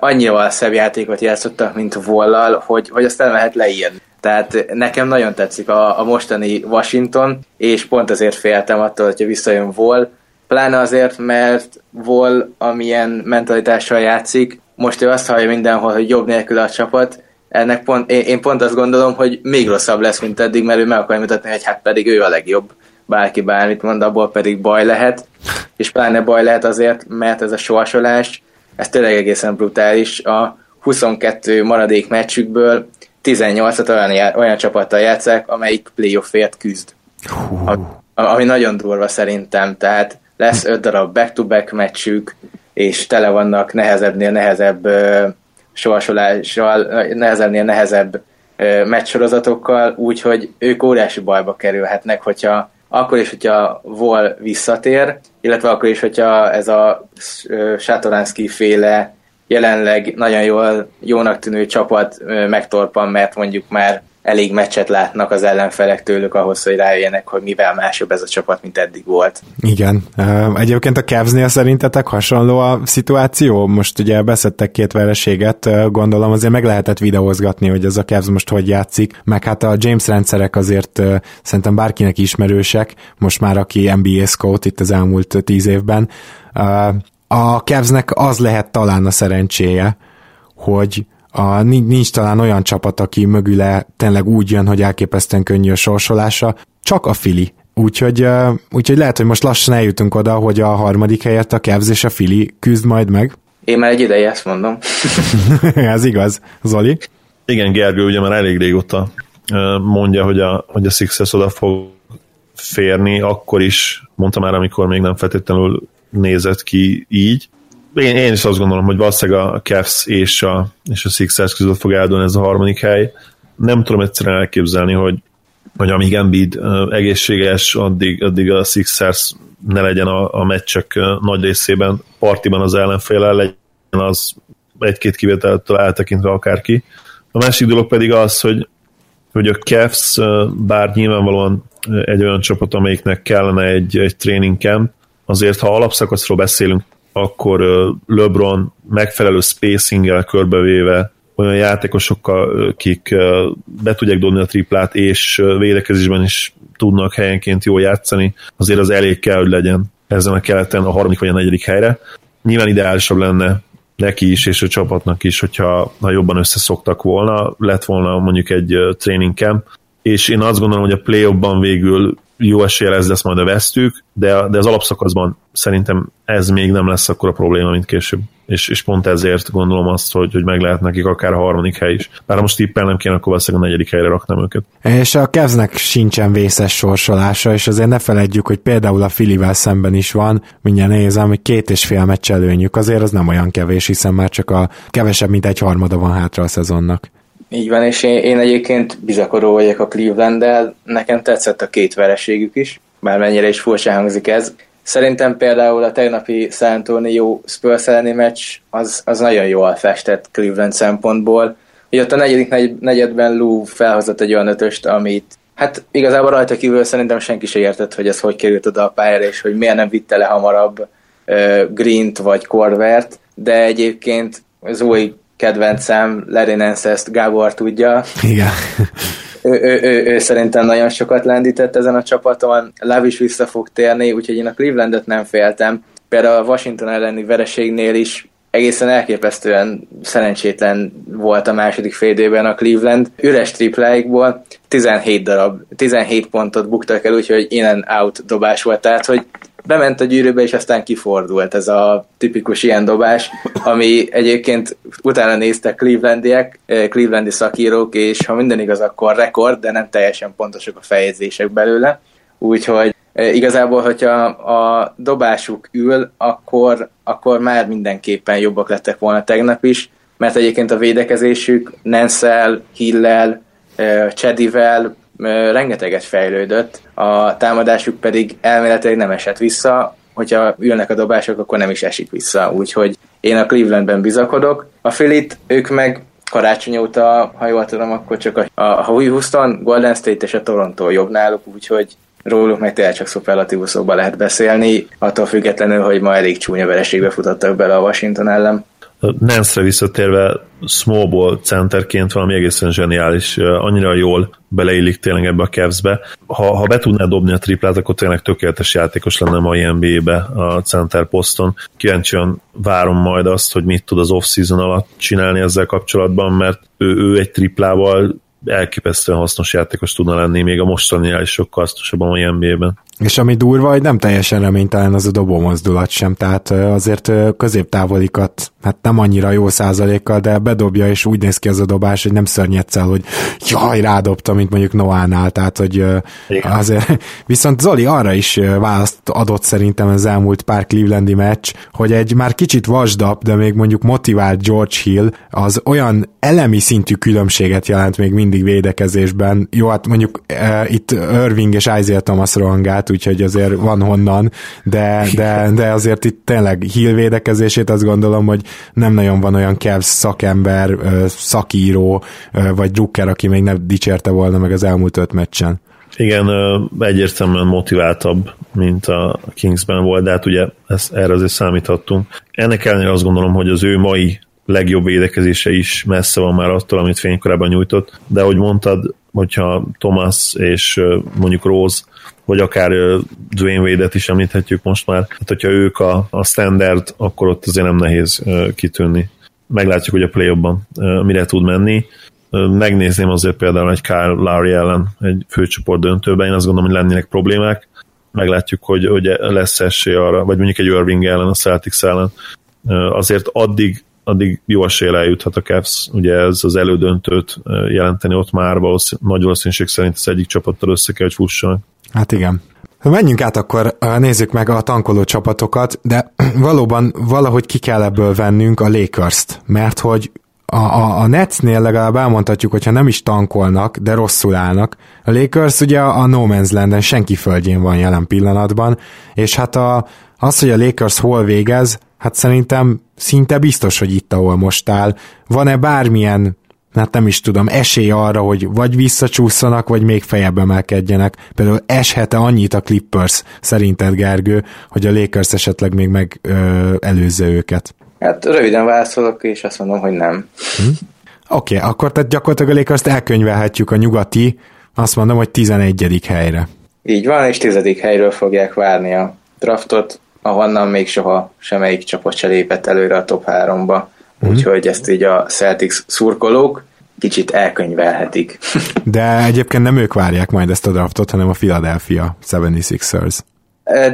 S3: annyira szebb játékot játszottak, mint Vollal, hogy, hogy azt nem lehet leírni. Tehát nekem nagyon tetszik a, a mostani Washington, és pont azért féltem attól, hogyha visszajön Vol, pláne azért, mert Vol amilyen mentalitással játszik, most ő azt hallja mindenhol, hogy jobb nélkül a csapat, ennek pont, én, én pont azt gondolom, hogy még rosszabb lesz, mint eddig, mert ő meg akarja mutatni, hogy hát pedig ő a legjobb. Bárki bármit mond, abból pedig baj lehet, és pláne baj lehet azért, mert ez a sorsolás, ez tényleg egészen brutális. A 22 maradék meccsükből 18-at olyan, olyan csapattal játszák, amelyik playoffért küzd. Ami nagyon durva szerintem, tehát lesz 5 darab back-to-back meccsük, és tele vannak nehezebbnél nehezebb sorsolással, nehezebbnél nehezebb meccsorozatokkal, úgyhogy ők óriási bajba kerülhetnek, hogyha akkor is, hogyha Vol visszatér, illetve akkor is, hogyha ez a Sátoránszki féle jelenleg nagyon jól, jónak tűnő csapat megtorpan, mert mondjuk már elég meccset látnak az ellenfelek tőlük ahhoz, hogy rájöjjenek, hogy mivel másabb ez a csapat, mint eddig volt.
S1: Igen. Egyébként a Cavs-nél szerintetek hasonló a szituáció? Most ugye beszedtek két vereséget, gondolom azért meg lehetett videózgatni, hogy ez a Cavs most hogy játszik, meg hát a James rendszerek azért szerintem bárkinek ismerősek, most már aki NBA scout itt az elmúlt tíz évben. A Cavsnek az lehet talán a szerencséje, hogy a, nincs talán olyan csapat, aki mögüle tényleg úgy jön, hogy elképesztően könnyű a sorsolása, csak a Fili. Úgyhogy, úgyhogy lehet, hogy most lassan eljutunk oda, hogy a harmadik helyet a Cavs és a Fili küzd majd meg.
S3: Én már egy ideje ezt mondom. [LAUGHS]
S1: Ez igaz. Zoli?
S2: Igen, Gergő ugye már elég régóta mondja, hogy a, hogy a Sixers oda fog férni, akkor is mondta már, amikor még nem feltétlenül nézett ki így én, én is azt gondolom, hogy valószínűleg a Cavs és a, és a Sixers között fog eldőlni ez a harmadik hely. Nem tudom egyszerűen elképzelni, hogy, hogy amíg Embiid egészséges, addig, addig a Sixers ne legyen a, a meccsek nagy részében partiban az ellenféle, legyen az egy-két kivételtől eltekintve akárki. A másik dolog pedig az, hogy, hogy a Cavs, bár nyilvánvalóan egy olyan csapat, amelyiknek kellene egy, egy training camp, azért ha alapszakaszról beszélünk, akkor LeBron megfelelő spacinggel körbevéve olyan játékosokkal, akik be tudják dobni a triplát, és védekezésben is tudnak helyenként jól játszani, azért az elég kell, hogy legyen ezen a keleten a harmadik vagy a negyedik helyre. Nyilván ideálisabb lenne neki is, és a csapatnak is, hogyha ha jobban összeszoktak volna, lett volna mondjuk egy training camp, és én azt gondolom, hogy a play végül jó esélye ez lesz majd a vesztük, de, de az alapszakaszban szerintem ez még nem lesz akkor a probléma, mint később. És, és pont ezért gondolom azt, hogy, hogy meg lehet nekik akár a harmadik hely is. Bár most tippel nem kéne, akkor valószínűleg a negyedik helyre raknám őket.
S1: És a Kevznek sincsen vészes sorsolása, és azért ne feledjük, hogy például a Filivel szemben is van, mindjárt nézem, hogy két és fél meccs előnyük, azért az nem olyan kevés, hiszen már csak a kevesebb, mint egy harmada van hátra a szezonnak.
S3: Így van, és én, én egyébként bizakodó vagyok a Cleveland-del, nekem tetszett a két vereségük is, mennyire is furcsa hangzik ez. Szerintem például a tegnapi San Antonio Spurs elleni meccs az, az nagyon jól festett Cleveland szempontból. Ugye ott a negyedik negyedben Lou felhozott egy olyan ötöst, amit hát igazából rajta kívül szerintem senki se értett, hogy ez hogy került oda a pályára, és hogy miért nem vitte le hamarabb uh, Green-t vagy Corvert, de egyébként az új kedvencem, Larry Nance ezt Gábor tudja.
S1: Igen.
S3: ő, ő, ő, ő, szerintem nagyon sokat lendített ezen a csapaton, Love is vissza fog térni, úgyhogy én a Clevelandet nem féltem. Például a Washington elleni vereségnél is egészen elképesztően szerencsétlen volt a második félidőben a Cleveland. Üres tripláikból 17 darab, 17 pontot buktak el, úgyhogy in-and-out dobás volt, tehát hogy bement a gyűrűbe, és aztán kifordult ez a tipikus ilyen dobás, ami egyébként utána néztek Clevelandiek, eh, Clevelandi szakírók, és ha minden igaz, akkor rekord, de nem teljesen pontosak a fejezések belőle. Úgyhogy eh, igazából, hogyha a dobásuk ül, akkor, akkor már mindenképpen jobbak lettek volna tegnap is, mert egyébként a védekezésük Nensel, Hillel, eh, Chedivel rengeteget fejlődött, a támadásuk pedig elméletileg nem esett vissza, hogyha ülnek a dobások, akkor nem is esik vissza, úgyhogy én a Clevelandben bizakodok. A Philit, ők meg karácsony óta, ha jól tudom, akkor csak a, a Houston, Golden State és a Toronto jobb náluk, úgyhogy róluk meg tényleg csak szuperlatívuszokban lehet beszélni, attól függetlenül, hogy ma elég csúnya vereségbe futottak bele a Washington ellen.
S2: Nance-re visszatérve small ball centerként valami egészen zseniális, annyira jól beleillik tényleg ebbe a Cavs-be. Ha, ha be tudná dobni a triplát, akkor tényleg tökéletes játékos lenne mai NBA-be a center poszton. Kíváncsian várom majd azt, hogy mit tud az off-season alatt csinálni ezzel kapcsolatban, mert ő, ő egy triplával elképesztően hasznos játékos tudna lenni, még a mostani is sokkal hasznosabb a mai NBA-ben.
S1: És ami durva, hogy nem teljesen reménytelen az a dobó mozdulat sem, tehát azért középtávolikat, hát nem annyira jó százalékkal, de bedobja, és úgy néz ki az a dobás, hogy nem szörnyetszel, hogy jaj, rádobta, mint mondjuk Noánál, tehát hogy Igen. azért, [LAUGHS] viszont Zoli arra is választ adott szerintem az elmúlt pár Clevelandi meccs, hogy egy már kicsit vasdap, de még mondjuk motivált George Hill, az olyan elemi szintű különbséget jelent még mindig védekezésben. Jó, hát mondjuk e, itt Irving és Isaiah Thomas rohangált, úgyhogy azért van honnan, de, de, de azért itt tényleg Hill védekezését azt gondolom, hogy nem nagyon van olyan Cavs szakember, szakíró, vagy drukker, aki még nem dicsérte volna meg az elmúlt öt meccsen.
S2: Igen, egyértelműen motiváltabb, mint a Kingsben volt, de hát ugye ezt, erre azért számíthattunk. Ennek ellenére azt gondolom, hogy az ő mai legjobb védekezése is messze van már attól, amit fénykorában nyújtott, de ahogy mondtad, hogyha Thomas és mondjuk Rose, vagy akár Dwayne Wade-et is említhetjük most már, hát hogyha ők a, a standard, akkor ott azért nem nehéz kitűnni. Meglátjuk, hogy a play mire tud menni megnézném azért például egy Kyle Lowry ellen egy főcsoport döntőben, én azt gondolom, hogy lennének problémák, meglátjuk, hogy, hogy lesz esély arra, vagy mondjuk egy Irving ellen, a Celtics ellen. Azért addig, addig jó esélye eljuthat a Cavs, ugye ez az elődöntőt jelenteni ott már valószín, nagy valószínűség szerint az egyik csapattal össze kell, hogy fusson.
S1: Hát igen. Menjünk át akkor, nézzük meg a tankoló csapatokat, de [CLEARS THROAT] valóban valahogy ki kell ebből vennünk a Lakers-t, mert hogy a, a, a Netsnél legalább elmondhatjuk, hogyha nem is tankolnak, de rosszul állnak. A Lakers ugye a No Man's Landen senki földjén van jelen pillanatban, és hát a, az, hogy a Lakers hol végez, hát szerintem szinte biztos, hogy itt, ahol most áll. Van-e bármilyen hát nem is tudom, esély arra, hogy vagy visszacsúszanak, vagy még fejebb emelkedjenek. Például eshet-e annyit a Clippers szerinted, Gergő, hogy a Lakers esetleg még meg ö, előzze őket?
S3: Hát röviden válaszolok, és azt mondom, hogy nem. Hm?
S1: Oké, okay, akkor tehát gyakorlatilag a Lakers elkönyvelhetjük a nyugati, azt mondom, hogy 11. helyre.
S3: Így van, és 10. helyről fogják várni a draftot, ahonnan még soha semmelyik csapat se lépett előre a top 3-ba. Mm. Úgyhogy ezt így a Celtics szurkolók kicsit elkönyvelhetik. [LAUGHS]
S1: De egyébként nem ők várják majd ezt a draftot, hanem a Philadelphia 76ers.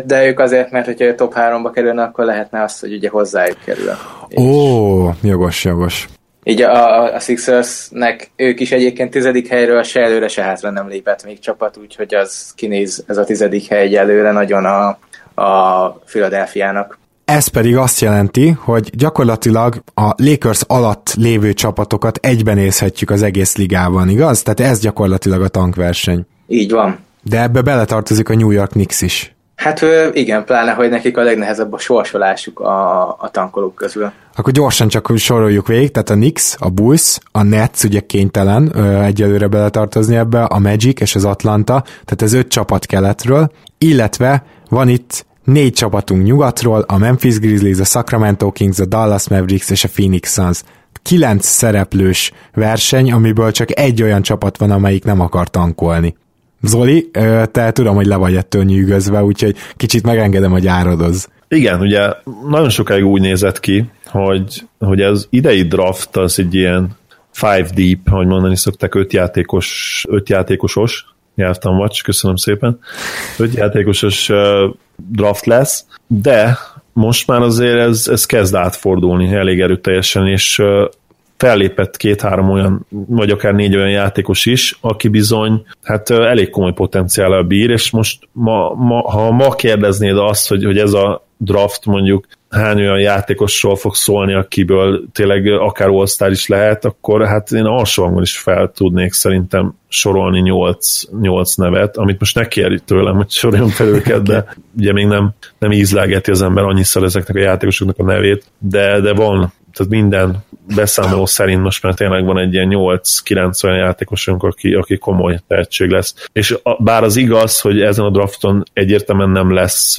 S3: De ők azért, mert hogyha a top 3-ba kerülne, akkor lehetne az, hogy ugye hozzájuk kerül.
S1: Ó, jogos, jogos.
S3: Így a, a Sixersnek ők is egyébként tizedik helyről se előre, se hátra nem lépett még csapat, úgyhogy az kinéz ez a tizedik hely előre nagyon a, a Philadelphia-nak.
S1: Ez pedig azt jelenti, hogy gyakorlatilag a Lakers alatt lévő csapatokat egyben nézhetjük az egész ligában, igaz? Tehát ez gyakorlatilag a tankverseny.
S3: Így van.
S1: De ebbe beletartozik a New York Knicks is.
S3: Hát igen, pláne, hogy nekik a legnehezebb a sorsolásuk a, a tankolók közül.
S1: Akkor gyorsan csak soroljuk végig, tehát a Knicks, a Bulls, a Nets ugye kénytelen ö, egyelőre beletartozni ebbe, a Magic és az Atlanta, tehát ez öt csapat keletről, illetve van itt négy csapatunk nyugatról, a Memphis Grizzlies, a Sacramento Kings, a Dallas Mavericks és a Phoenix Suns. Kilenc szereplős verseny, amiből csak egy olyan csapat van, amelyik nem akar tankolni. Zoli, te tudom, hogy le vagy ettől nyűgözve, úgyhogy kicsit megengedem, hogy áradoz.
S2: Igen, ugye nagyon sokáig úgy nézett ki, hogy, hogy az idei draft az egy ilyen five deep, ahogy mondani szokták, öt játékos, öt játékosos, nyelvtan vagy, köszönöm szépen, öt játékosos draft lesz, de most már azért ez, ez kezd átfordulni elég erőteljesen, és fellépett két-három olyan, vagy akár négy olyan játékos is, aki bizony hát elég komoly potenciállal bír, és most ma, ma, ha ma kérdeznéd azt, hogy, hogy ez a draft mondjuk hány olyan játékosról fog szólni, akiből tényleg akár all is lehet, akkor hát én alsóhangon is fel tudnék szerintem sorolni 8, 8 nevet, amit most ne kérj tőlem, hogy soroljon fel őket, de ugye még nem, nem ízlelgeti az ember annyiszor ezeknek a játékosoknak a nevét, de, de van tehát minden beszámoló szerint most már tényleg van egy ilyen 8-9 olyan játékosunk, aki, aki komoly tehetség lesz. És a, bár az igaz, hogy ezen a drafton egyértelműen nem lesz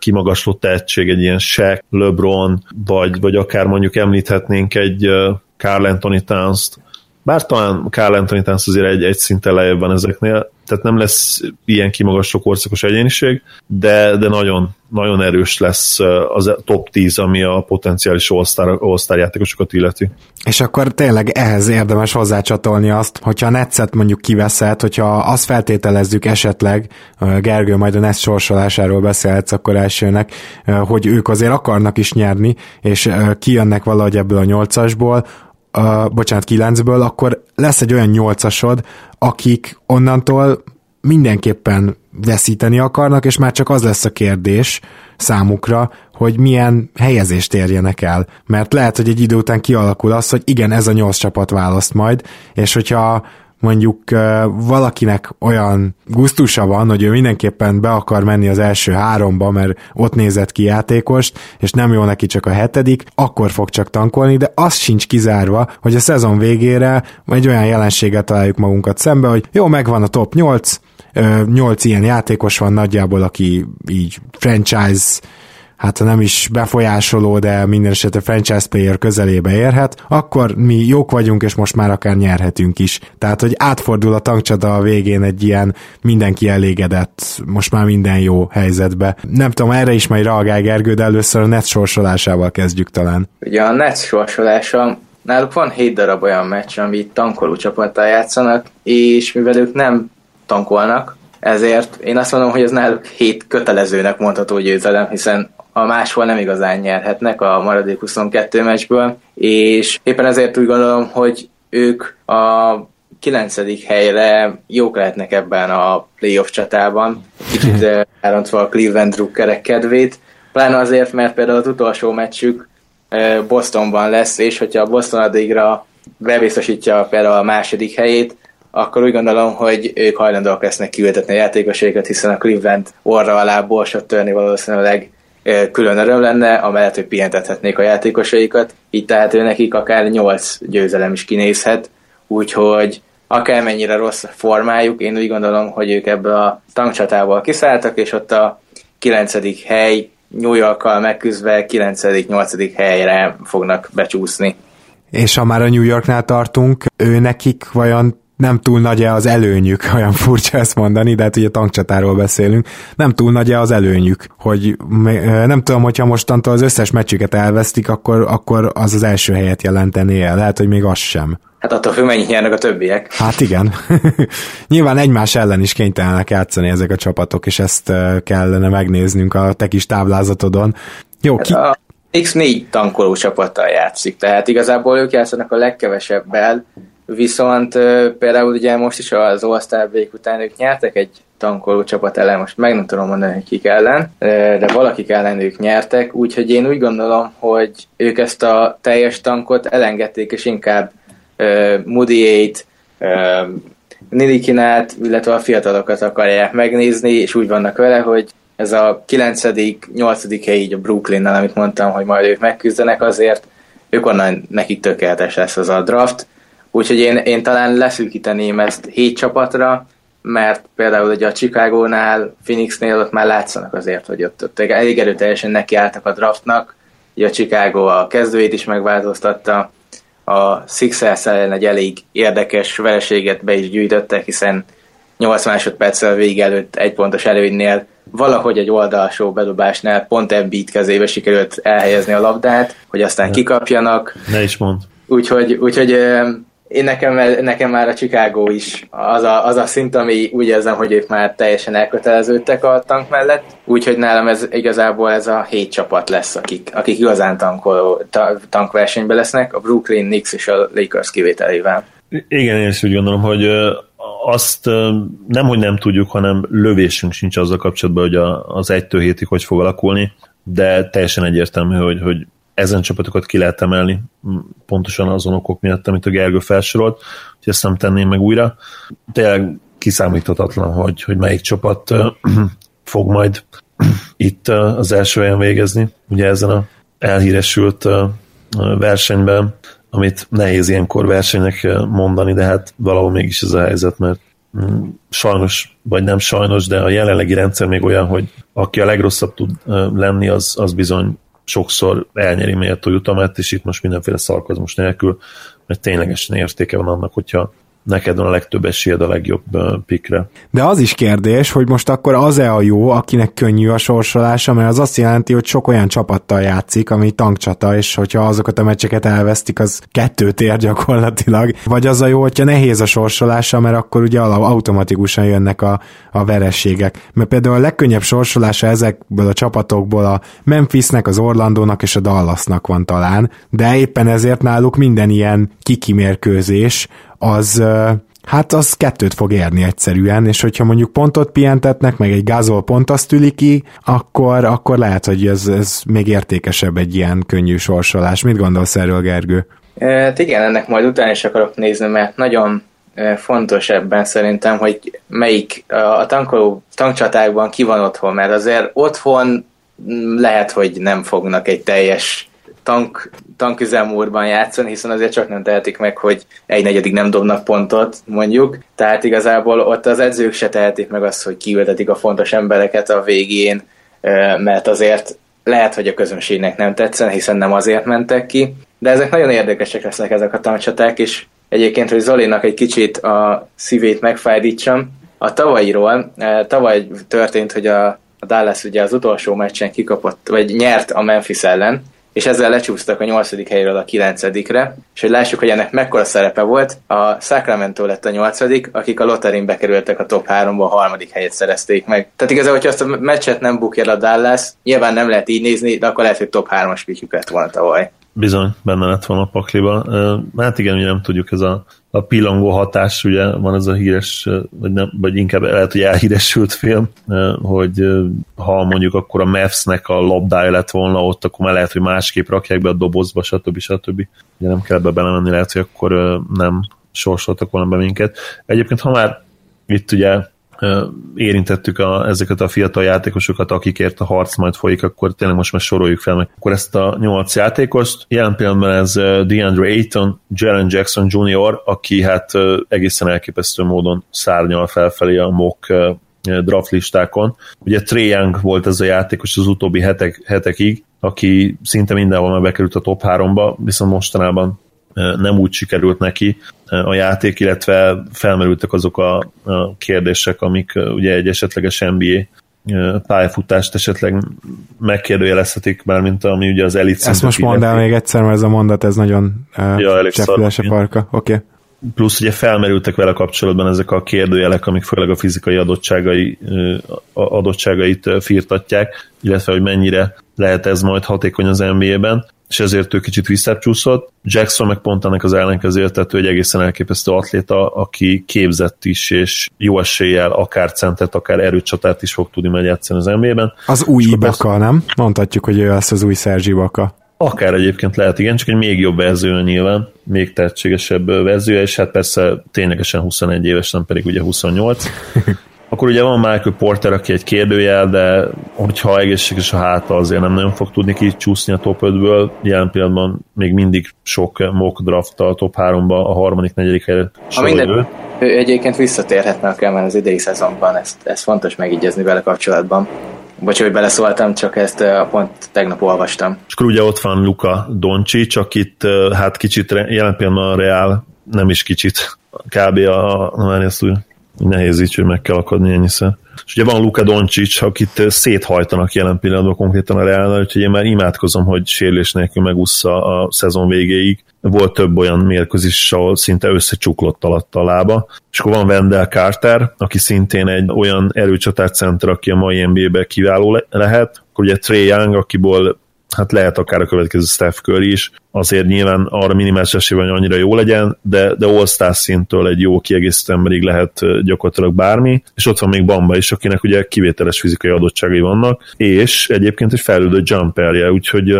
S2: kimagasló tehetség, egy ilyen Shaq, LeBron, vagy, vagy akár mondjuk említhetnénk egy Carl Anthony Towns-t, bár talán Carl Anthony Towns azért egy, egy szinten lejjebb van ezeknél, tehát nem lesz ilyen kimagasló korszakos egyéniség, de, de nagyon, nagyon erős lesz az top 10, ami a potenciális all-star, all játékosokat illeti.
S1: És akkor tényleg ehhez érdemes hozzácsatolni azt, hogyha a Netszet mondjuk kiveszed, hogyha azt feltételezzük esetleg, Gergő majd a Netsz sorsolásáról beszélhetsz akkor elsőnek, hogy ők azért akarnak is nyerni, és kijönnek valahogy ebből a nyolcasból, uh, bocsánat, kilencből, akkor lesz egy olyan nyolcasod, akik onnantól mindenképpen veszíteni akarnak, és már csak az lesz a kérdés számukra, hogy milyen helyezést érjenek el. Mert lehet, hogy egy idő után kialakul az, hogy igen, ez a nyolc csapat választ majd, és hogyha mondjuk valakinek olyan gusztusa van, hogy ő mindenképpen be akar menni az első háromba, mert ott nézett ki játékost, és nem jó neki csak a hetedik, akkor fog csak tankolni, de az sincs kizárva, hogy a szezon végére egy olyan jelenséget találjuk magunkat szembe, hogy jó, megvan a top 8, 8 ilyen játékos van nagyjából, aki így franchise hát ha nem is befolyásoló, de minden esetre franchise player közelébe érhet, akkor mi jók vagyunk, és most már akár nyerhetünk is. Tehát, hogy átfordul a tankcsata a végén egy ilyen mindenki elégedett, most már minden jó helyzetbe. Nem tudom, erre is majd reagál Gergő, de először a net sorsolásával kezdjük talán.
S3: Ugye a net sorsolása Náluk van 7 darab olyan meccs, amit tankoló csapattal játszanak, és mivel ők nem tankolnak, ezért én azt mondom, hogy ez náluk hét kötelezőnek mondható győzelem, hiszen a máshol nem igazán nyerhetnek a maradék 22 meccsből, és éppen ezért úgy gondolom, hogy ők a kilencedik helyre jók lehetnek ebben a playoff csatában, kicsit elrontva a Cleveland drukkerek kedvét, pláne azért, mert például az utolsó meccsük Bostonban lesz, és hogyha a Boston addigra bebiztosítja például a második helyét, akkor úgy gondolom, hogy ők hajlandóak lesznek kiültetni a játékosaikat, hiszen a Cleveland orra alá borsot törni valószínűleg külön öröm lenne, amellett, hogy pihentethetnék a játékosaikat, így tehát ő nekik akár 8 győzelem is kinézhet, úgyhogy akármennyire rossz formájuk, én úgy gondolom, hogy ők ebből a tankcsatából kiszálltak, és ott a 9. hely New Yorkkal megküzdve 9.-8. helyre fognak becsúszni.
S1: És ha már a New Yorknál tartunk, ő nekik vajon nem túl nagy-e az előnyük, [LAUGHS] olyan furcsa ezt mondani, de hát ugye tankcsatáról beszélünk, nem túl nagy-e az előnyük, hogy nem tudom, hogyha mostantól az összes meccsüket elvesztik, akkor, akkor az az első helyet jelenteni el, lehet, hogy még az sem.
S3: Hát attól függ, mennyit nyernek a többiek.
S1: Hát igen. [LAUGHS] Nyilván egymás ellen is kénytelenek játszani ezek a csapatok, és ezt kellene megnéznünk a te kis táblázatodon. Jó,
S3: hát ki... A X4 tankoló csapattal játszik, tehát igazából ők játszanak a legkevesebbel, Viszont például ugye most is az Break után ők nyertek egy tankoló csapat ellen, most meg nem tudom mondani, hogy kik ellen, de valakik ellen ők nyertek, úgyhogy én úgy gondolom, hogy ők ezt a teljes tankot elengedték, és inkább uh, Moody-ét, uh, Nilikinát, illetve a fiatalokat akarják megnézni, és úgy vannak vele, hogy ez a 9 8 hely így a Brooklynnal, amit mondtam, hogy majd ők megküzdenek azért, ők onnan nekik tökéletes lesz az a draft, Úgyhogy én, én talán leszűkíteném ezt hét csapatra, mert például ugye a Chicago-nál, Phoenixnél ott már látszanak azért, hogy ott, ott elég erőteljesen nekiálltak a draftnak, ugye a Chicago a kezdőjét is megváltoztatta, a Sixers ellen egy elég érdekes vereséget be is gyűjtöttek, hiszen 8 másodperccel vég előtt egy pontos előnynél valahogy egy oldalsó bedobásnál pont Embiid kezébe sikerült elhelyezni a labdát, hogy aztán kikapjanak.
S2: Ne is mond.
S3: Úgyhogy, úgyhogy én nekem, nekem már a Chicago is az a, az a szint, ami úgy érzem, hogy ők már teljesen elköteleződtek a tank mellett, úgyhogy nálam ez igazából ez a hét csapat lesz, akik, akik igazán tankoló, ta, tankversenyben lesznek, a Brooklyn, Knicks és a Lakers kivételével.
S2: Igen, én is úgy gondolom, hogy azt nem, hogy nem tudjuk, hanem lövésünk sincs azzal kapcsolatban, hogy az egytől hétig hogy fog alakulni, de teljesen egyértelmű, hogy, hogy ezen csapatokat ki lehet emelni, pontosan azon okok miatt, amit a Gergő felsorolt, hogy ezt nem tenném meg újra. Tényleg kiszámíthatatlan, hogy, hogy melyik csapat [CLEARS THROAT] fog majd [CLEARS THROAT] itt az első helyen végezni, ugye ezen a elhíresült versenyben, amit nehéz ilyenkor versenynek mondani, de hát valahol mégis ez a helyzet, mert sajnos, vagy nem sajnos, de a jelenlegi rendszer még olyan, hogy aki a legrosszabb tud lenni, az, az bizony sokszor elnyeri méltó jutalmát, és itt most mindenféle szarkazmus nélkül, mert ténylegesen értéke van annak, hogyha neked van a legtöbb esélyed a legjobb pikre.
S1: De az is kérdés, hogy most akkor az-e a jó, akinek könnyű a sorsolása, mert az azt jelenti, hogy sok olyan csapattal játszik, ami tankcsata, és hogyha azokat a meccseket elvesztik, az kettőt ér gyakorlatilag. Vagy az a jó, hogyha nehéz a sorsolása, mert akkor ugye automatikusan jönnek a, a verességek. Mert például a legkönnyebb sorsolása ezekből a csapatokból a Memphisnek, az Orlandónak és a Dallasnak van talán, de éppen ezért náluk minden ilyen kikimérkőzés az hát az kettőt fog érni egyszerűen, és hogyha mondjuk pontot pihentetnek, meg egy gázol pont azt üli ki, akkor, akkor lehet, hogy ez, ez még értékesebb egy ilyen könnyű sorsolás. Mit gondolsz erről, Gergő?
S3: Hát igen, ennek majd utána is akarok nézni, mert nagyon fontos ebben szerintem, hogy melyik a tankoló tankcsatákban ki van otthon, mert azért otthon lehet, hogy nem fognak egy teljes tank, tanküzemúrban játszani, hiszen azért csak nem tehetik meg, hogy egy negyedik nem dobnak pontot, mondjuk. Tehát igazából ott az edzők se tehetik meg azt, hogy kiültetik a fontos embereket a végén, mert azért lehet, hogy a közönségnek nem tetszen, hiszen nem azért mentek ki. De ezek nagyon érdekesek lesznek ezek a tankcsaták, és egyébként, hogy Zolinak egy kicsit a szívét megfájdítsam, a tavalyiról, tavaly történt, hogy a Dallas ugye az utolsó meccsen kikapott, vagy nyert a Memphis ellen, és ezzel lecsúsztak a nyolcadik helyről a kilencedikre, és hogy lássuk, hogy ennek mekkora szerepe volt, a Sacramento lett a nyolcadik, akik a lotterin bekerültek a top 3-ba, a harmadik helyet szerezték meg. Tehát igazából, hogyha azt a meccset nem bukja a Dallas, nyilván nem lehet így nézni, de akkor lehet, hogy top 3-as pikjük lett volna tavaly.
S2: Bizony, benne lett volna a pakliba. Hát igen, ugye nem tudjuk, ez a, a pillangó hatás, ugye van ez a híres, vagy, nem, vagy inkább lehet, hogy elhíresült film, hogy ha mondjuk akkor a Mavs-nek a labdája lett volna ott, akkor már lehet, hogy másképp rakják be a dobozba, stb. stb. Ugye nem kell be belemenni, lehet, hogy akkor nem sorsoltak volna be minket. Egyébként, ha már itt ugye érintettük a, ezeket a fiatal játékosokat, akikért a harc majd folyik, akkor tényleg most már soroljuk fel meg. Akkor ezt a nyolc játékost, jelen pillanatban ez DeAndre Ayton, Jalen Jackson Jr., aki hát egészen elképesztő módon szárnyal felfelé a mock draft listákon. Ugye Trey Young volt ez a játékos az utóbbi hetek, hetekig, aki szinte mindenhol már bekerült a top 3-ba, viszont mostanában nem úgy sikerült neki a játék, illetve felmerültek azok a, kérdések, amik ugye egy esetleges NBA pályafutást esetleg megkérdőjelezhetik, mint ami ugye az elit
S1: Ezt most mondd el még egyszer, mert ez a mondat, ez nagyon ja, a parka. Oké. Okay.
S2: Plusz ugye felmerültek vele kapcsolatban ezek a kérdőjelek, amik főleg a fizikai adottságai, adottságait firtatják, illetve hogy mennyire lehet ez majd hatékony az NBA-ben és ezért ő kicsit visszacsúszott. Jackson meg pont ennek az ellenkezője, tehát ő egy egészen elképesztő atléta, aki képzett is, és jó eséllyel akár centet, akár erőcsatát is fog tudni majd játszani az NBA-ben.
S1: Az új Ibaka, nem? Mondhatjuk, hogy ő lesz az új Szerzsi Ibaka.
S2: Akár egyébként lehet, igen, csak egy még jobb verzió nyilván, még tehetségesebb verziója, és hát persze ténylegesen 21 éves, nem pedig ugye 28. [LAUGHS] Akkor ugye van Michael Porter, aki egy kérdőjel, de hogyha egészséges a háta, azért nem nagyon fog tudni kicsúszni a top 5-ből. Jelen pillanatban még mindig sok mock draft a top 3-ba, a harmadik, negyedik helyre
S3: minden, ő egyébként visszatérhetne a Kemen az idei szezonban, ezt, ezt fontos megígyezni vele kapcsolatban. Bocs, hogy beleszóltam, csak ezt pont tegnap olvastam.
S2: És akkor ugye ott van Luka Doncsics, akit hát kicsit jelen pillanatban a Real, nem is kicsit, kb. a, a, a nehéz így, hogy meg kell akadni ennyiszer. És ugye van Luka Doncic, akit széthajtanak jelen pillanatban konkrétan a Reálnál, úgyhogy én már imádkozom, hogy sérülés nélkül megúszza a szezon végéig. Volt több olyan mérkőzés, ahol szinte összecsuklott alatt a lába. És akkor van Wendell Carter, aki szintén egy olyan erőcsatárcenter, aki a mai NBA-be kiváló le- lehet. Akkor ugye Trey Young, akiból hát lehet akár a következő Steph Curry is, azért nyilván arra minimális esély annyira jó legyen, de, de all szintől egy jó kiegészítő emberig lehet gyakorlatilag bármi, és ott van még Bamba is, akinek ugye kivételes fizikai adottságai vannak, és egyébként egy fejlődő jumperje, úgyhogy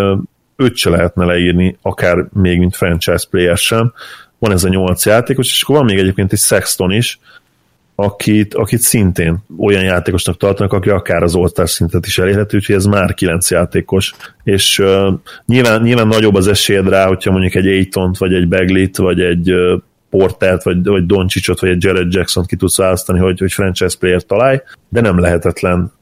S2: őt se lehetne leírni, akár még mint franchise player sem. Van ez a nyolc játékos, és akkor van még egyébként egy Sexton is, akit, akit szintén olyan játékosnak tartanak, aki akár az all szintet is elérhető, úgyhogy ez már kilenc játékos, és uh, nyilván, nyilván nagyobb az esélyed rá, hogyha mondjuk egy Ayton vagy egy Beglit, vagy egy uh, Portert, vagy, vagy Doncsicsot, vagy egy Jared Jackson ki tudsz választani, hogy, hogy franchise player találj, de nem lehetetlen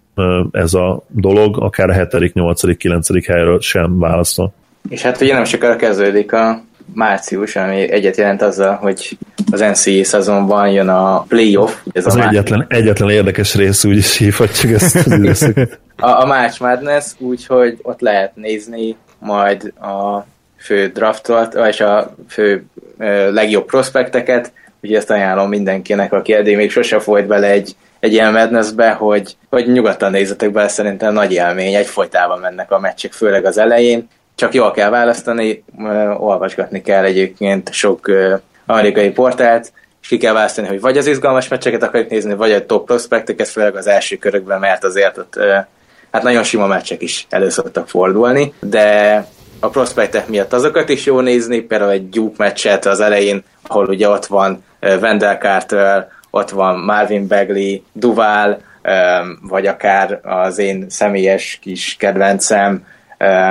S2: ez a dolog, akár a 7., 8., 9. helyről sem válaszol.
S3: És hát ugye nem sokára kezdődik a március, ami egyet jelent azzal, hogy az NCAA szezonban jön a playoff.
S2: Ez az a egyetlen, egyetlen érdekes rész, úgy is hívhatjuk ezt az [LAUGHS]
S3: a, a March Madness, úgyhogy ott lehet nézni majd a fő draftot, vagy a fő ö, legjobb prospekteket, úgyhogy ezt ajánlom mindenkinek, aki eddig még sose folyt bele egy, egy ilyen Madnessbe, hogy, hogy nyugodtan nézzetek bele, szerintem nagy élmény, egy folytában mennek a meccsek, főleg az elején, csak jól kell választani, olvasgatni kell egyébként sok amerikai portált, és ki kell választani, hogy vagy az izgalmas meccseket akarjuk nézni, vagy a top prospekteket, főleg az első körökben, mert azért ott hát nagyon sima meccsek is elő szoktak fordulni, de a prospektek miatt azokat is jó nézni, például egy Duke meccset az elején, ahol ugye ott van Wendell Carter, ott van Marvin Bagley, Duval, vagy akár az én személyes kis kedvencem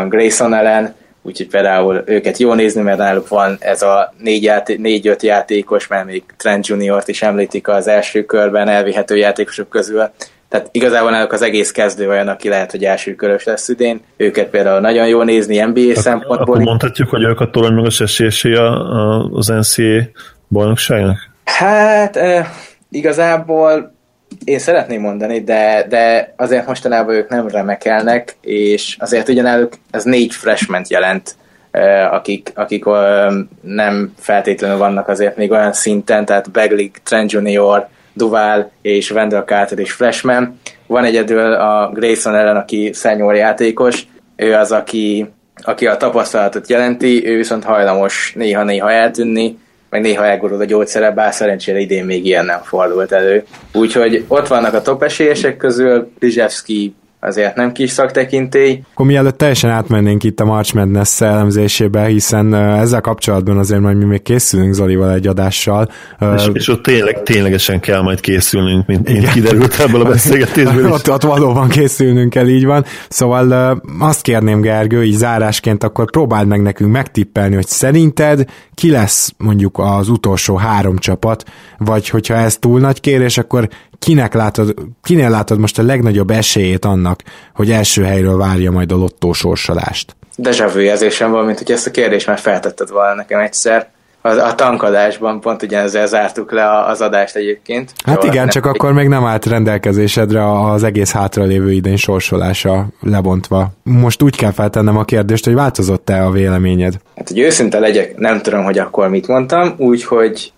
S3: Grayson ellen, úgyhogy például őket jó nézni, mert náluk van ez a négy-öt négy, játékos, mert még Trent Junior-t is említik az első körben elvihető játékosok közül, tehát igazából náluk az egész kezdő olyan, aki lehet, hogy első körös lesz idén. Őket például nagyon jó nézni NBA akkor, szempontból.
S2: Akkor mondhatjuk, hogy ők a torony magas esélyesé az NCAA bajnokságnak?
S3: Hát eh, igazából én szeretném mondani, de, de azért mostanában ők nem remekelnek, és azért ugyanáluk ez négy freshman jelent, akik, akik nem feltétlenül vannak azért még olyan szinten, tehát Bagley, Trent Junior, Duval és Wendell Carter és freshman. Van egyedül a Grayson ellen, aki senior játékos, ő az, aki, aki a tapasztalatot jelenti, ő viszont hajlamos néha-néha eltűnni, meg néha elgurul a gyógyszere, bár szerencsére idén még ilyen nem fordult elő. Úgyhogy ott vannak a top esélyesek közül, Rizsevski azért nem kis szaktekintély.
S1: Akkor mielőtt teljesen átmennénk itt a March Madness elemzésébe, hiszen ezzel kapcsolatban azért majd mi még készülünk Zolival egy adással.
S2: És, és ott tényleg, ténylegesen kell majd készülnünk, mint, mint kiderült ebből a beszélgetésből [LAUGHS]
S1: ott, ott valóban készülnünk kell, így van. Szóval azt kérném Gergő, így zárásként akkor próbáld meg nekünk megtippelni, hogy szerinted ki lesz mondjuk az utolsó három csapat, vagy hogyha ez túl nagy kérés, akkor kinek látod, kinél látod most a legnagyobb esélyét annak, hogy első helyről várja majd a lottó sorsolást?
S3: Deja vu érzésem van, mint hogy ezt a kérdést már feltetted volna nekem egyszer. A, a tankadásban pont ugyanezzel zártuk le az adást egyébként.
S1: Hát Jól, igen, nem csak nem... akkor még nem állt rendelkezésedre az egész hátralévő idén sorsolása lebontva. Most úgy kell feltennem a kérdést, hogy változott-e a véleményed?
S3: Hát, hogy őszinte legyek, nem tudom, hogy akkor mit mondtam, úgyhogy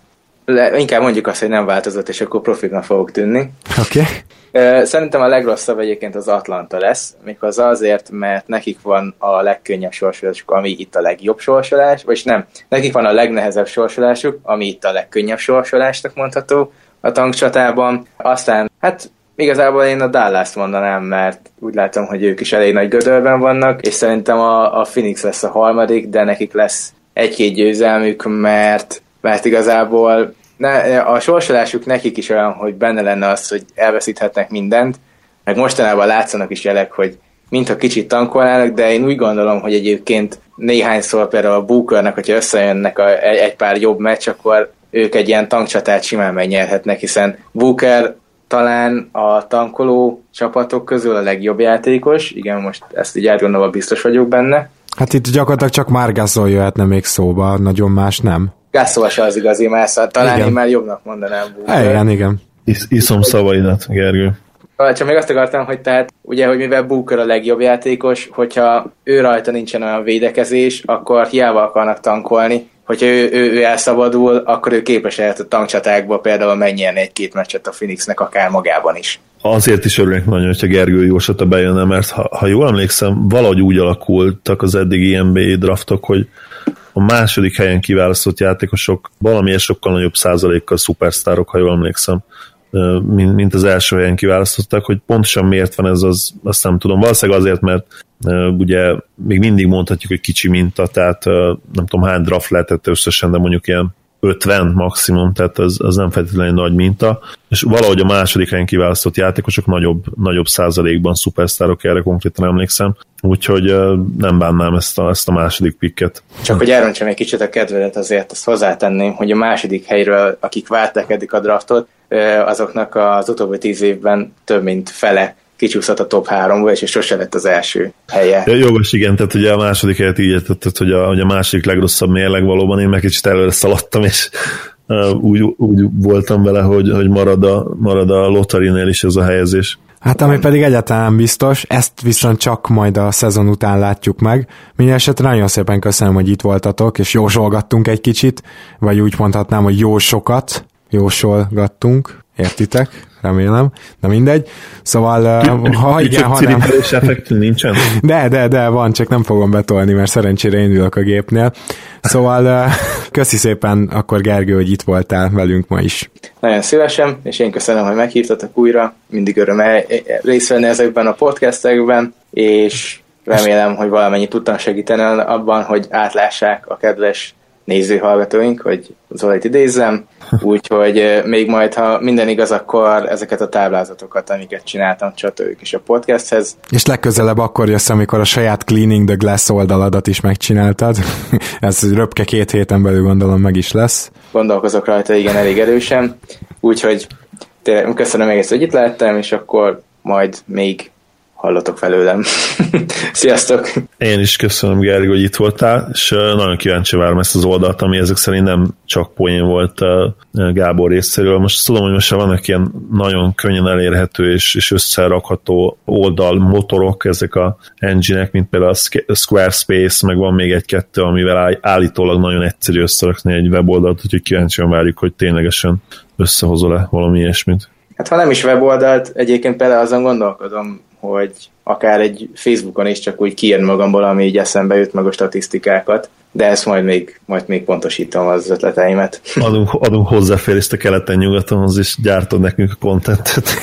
S3: le, inkább mondjuk azt, hogy nem változott, és akkor profitnak fogok tűnni.
S1: Oké.
S3: Okay. Szerintem a legrosszabb egyébként az Atlanta lesz, méghozzá azért, mert nekik van a legkönnyebb sorsolásuk, ami itt a legjobb sorsolás, vagy nem, nekik van a legnehezebb sorsolásuk, ami itt a legkönnyebb sorsolásnak mondható a tankcsatában. Aztán, hát igazából én a Dallas-t mondanám, mert úgy látom, hogy ők is elég nagy gödörben vannak, és szerintem a, a Phoenix lesz a harmadik, de nekik lesz egy-két győzelmük, mert mert igazából ne, a sorsolásuk nekik is olyan, hogy benne lenne az, hogy elveszíthetnek mindent, meg mostanában látszanak is jelek, hogy mintha kicsit tankolnának, de én úgy gondolom, hogy egyébként néhányszor például a Bookernek, hogyha összejönnek a, egy, egy pár jobb meccs, akkor ők egy ilyen tankcsatát simán megnyerhetnek, hiszen Booker talán a tankoló csapatok közül a legjobb játékos, igen, most ezt így átgondolva biztos vagyok benne.
S1: Hát itt gyakorlatilag csak Margasol jöhetne még szóba, nagyon más nem.
S3: Gasol se az igazi másza, talán igen. én már jobbnak mondanám.
S1: Booker. Igen, igen.
S2: Is, iszom szavaidat, Gergő.
S3: Csak még azt akartam, hogy tehát ugye, hogy mivel Booker a legjobb játékos, hogyha ő rajta nincsen olyan védekezés, akkor hiába akarnak tankolni, hogyha ő, ő, ő elszabadul, akkor ő képes lehet a tankcsatákba például megnyerni egy-két meccset a Phoenixnek akár magában is.
S2: Azért is örülök nagyon, hogyha Gergő Jósata bejönne, mert ha, ha jól emlékszem, valahogy úgy alakultak az eddigi NBA draftok, hogy a második helyen kiválasztott játékosok valamilyen sokkal nagyobb százalékkal szupersztárok, ha jól emlékszem, mint, mint az első helyen kiválasztottak, hogy pontosan miért van ez, az, azt nem tudom. Valószínűleg azért, mert ugye még mindig mondhatjuk, hogy kicsi minta, tehát nem tudom hány draft lehetett összesen, de mondjuk ilyen 50 maximum, tehát az, az nem feltétlenül nagy minta, és valahogy a második helyen kiválasztott játékosok nagyobb, nagyobb százalékban szupersztárok, erre konkrétan emlékszem, úgyhogy nem bánnám ezt a, ezt a második pikket.
S3: Csak hogy elrontsam egy kicsit a kedvedet, azért azt hozzátenném, hogy a második helyről, akik várták eddig a draftot, azoknak az utóbbi tíz évben több mint fele kicsúszott a top 3-ba, és, és sose lett az első helye.
S2: Ja, jogos, igen, tehát ugye a második helyet így értetted, hogy a, hogy a második legrosszabb mérleg valóban, én meg kicsit előre szaladtam, és uh, úgy, úgy voltam vele, hogy, hogy marad a, marad a lotterinél is ez a helyezés.
S1: Hát ami pedig egyáltalán biztos, ezt viszont csak majd a szezon után látjuk meg. Mindenesetre nagyon szépen köszönöm, hogy itt voltatok, és jósolgattunk egy kicsit, vagy úgy mondhatnám, hogy jó sokat jósolgattunk, értitek? remélem, de mindegy. Szóval, ha igen, ha nem...
S2: nincsen? [LAUGHS]
S1: De, de, de, van, csak nem fogom betolni, mert szerencsére én ülök a gépnél. Szóval köszi szépen akkor Gergő, hogy itt voltál velünk ma is.
S3: Nagyon szívesen, és én köszönöm, hogy meghívtatok újra. Mindig öröm részt venni ezekben a podcastekben, és remélem, hogy valamennyit tudtam segíteni abban, hogy átlássák a kedves nézőhallgatóink, hogy Zolit idézzem, úgyhogy még majd, ha minden igaz, akkor ezeket a táblázatokat, amiket csináltam, csatoljuk is a podcasthez.
S1: És legközelebb akkor jössz, amikor a saját Cleaning the Glass oldaladat is megcsináltad. [LAUGHS] Ez röpke két héten belül gondolom meg is lesz.
S3: Gondolkozok rajta, igen, elég erősen. Úgyhogy köszönöm még ezt, hogy itt lehettem, és akkor majd még hallotok felőlem. [LAUGHS] Sziasztok!
S2: Én is köszönöm, Gergő, hogy itt voltál, és nagyon kíváncsi várom ezt az oldalt, ami ezek szerint nem csak poén volt Gábor részéről. Most tudom, hogy most vannak ilyen nagyon könnyen elérhető és, és összerakható oldal motorok, ezek a engine mint például a Squarespace, meg van még egy-kettő, amivel állítólag nagyon egyszerű összerakni egy weboldalt, úgyhogy kíváncsian várjuk, hogy ténylegesen összehozol-e valami ilyesmit.
S3: Hát ha nem is weboldalt, egyébként például azon gondolkodom, hogy akár egy Facebookon is csak úgy kiírni magamból, ami így eszembe jut meg a statisztikákat, de ezt majd még, majd még pontosítom az ötleteimet.
S2: Adunk, adunk hozzáférést a keleten-nyugatonhoz, és gyártod nekünk a kontentet. [LAUGHS]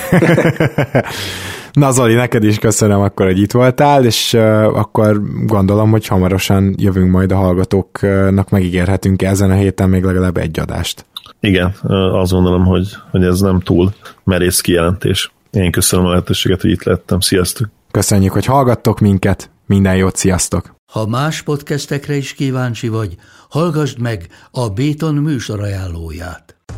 S1: Na Zoli, neked is köszönöm akkor, hogy itt voltál, és uh, akkor gondolom, hogy hamarosan jövünk majd a hallgatóknak, megígérhetünk ezen a héten még legalább egy adást.
S2: Igen, azt gondolom, hogy, hogy ez nem túl merész kijelentés. Én köszönöm a lehetőséget, hogy itt lettem. Sziasztok!
S1: Köszönjük, hogy hallgattok minket. Minden jót, sziasztok!
S4: Ha más podcastekre is kíváncsi vagy, hallgassd meg a Béton műsor ajánlóját.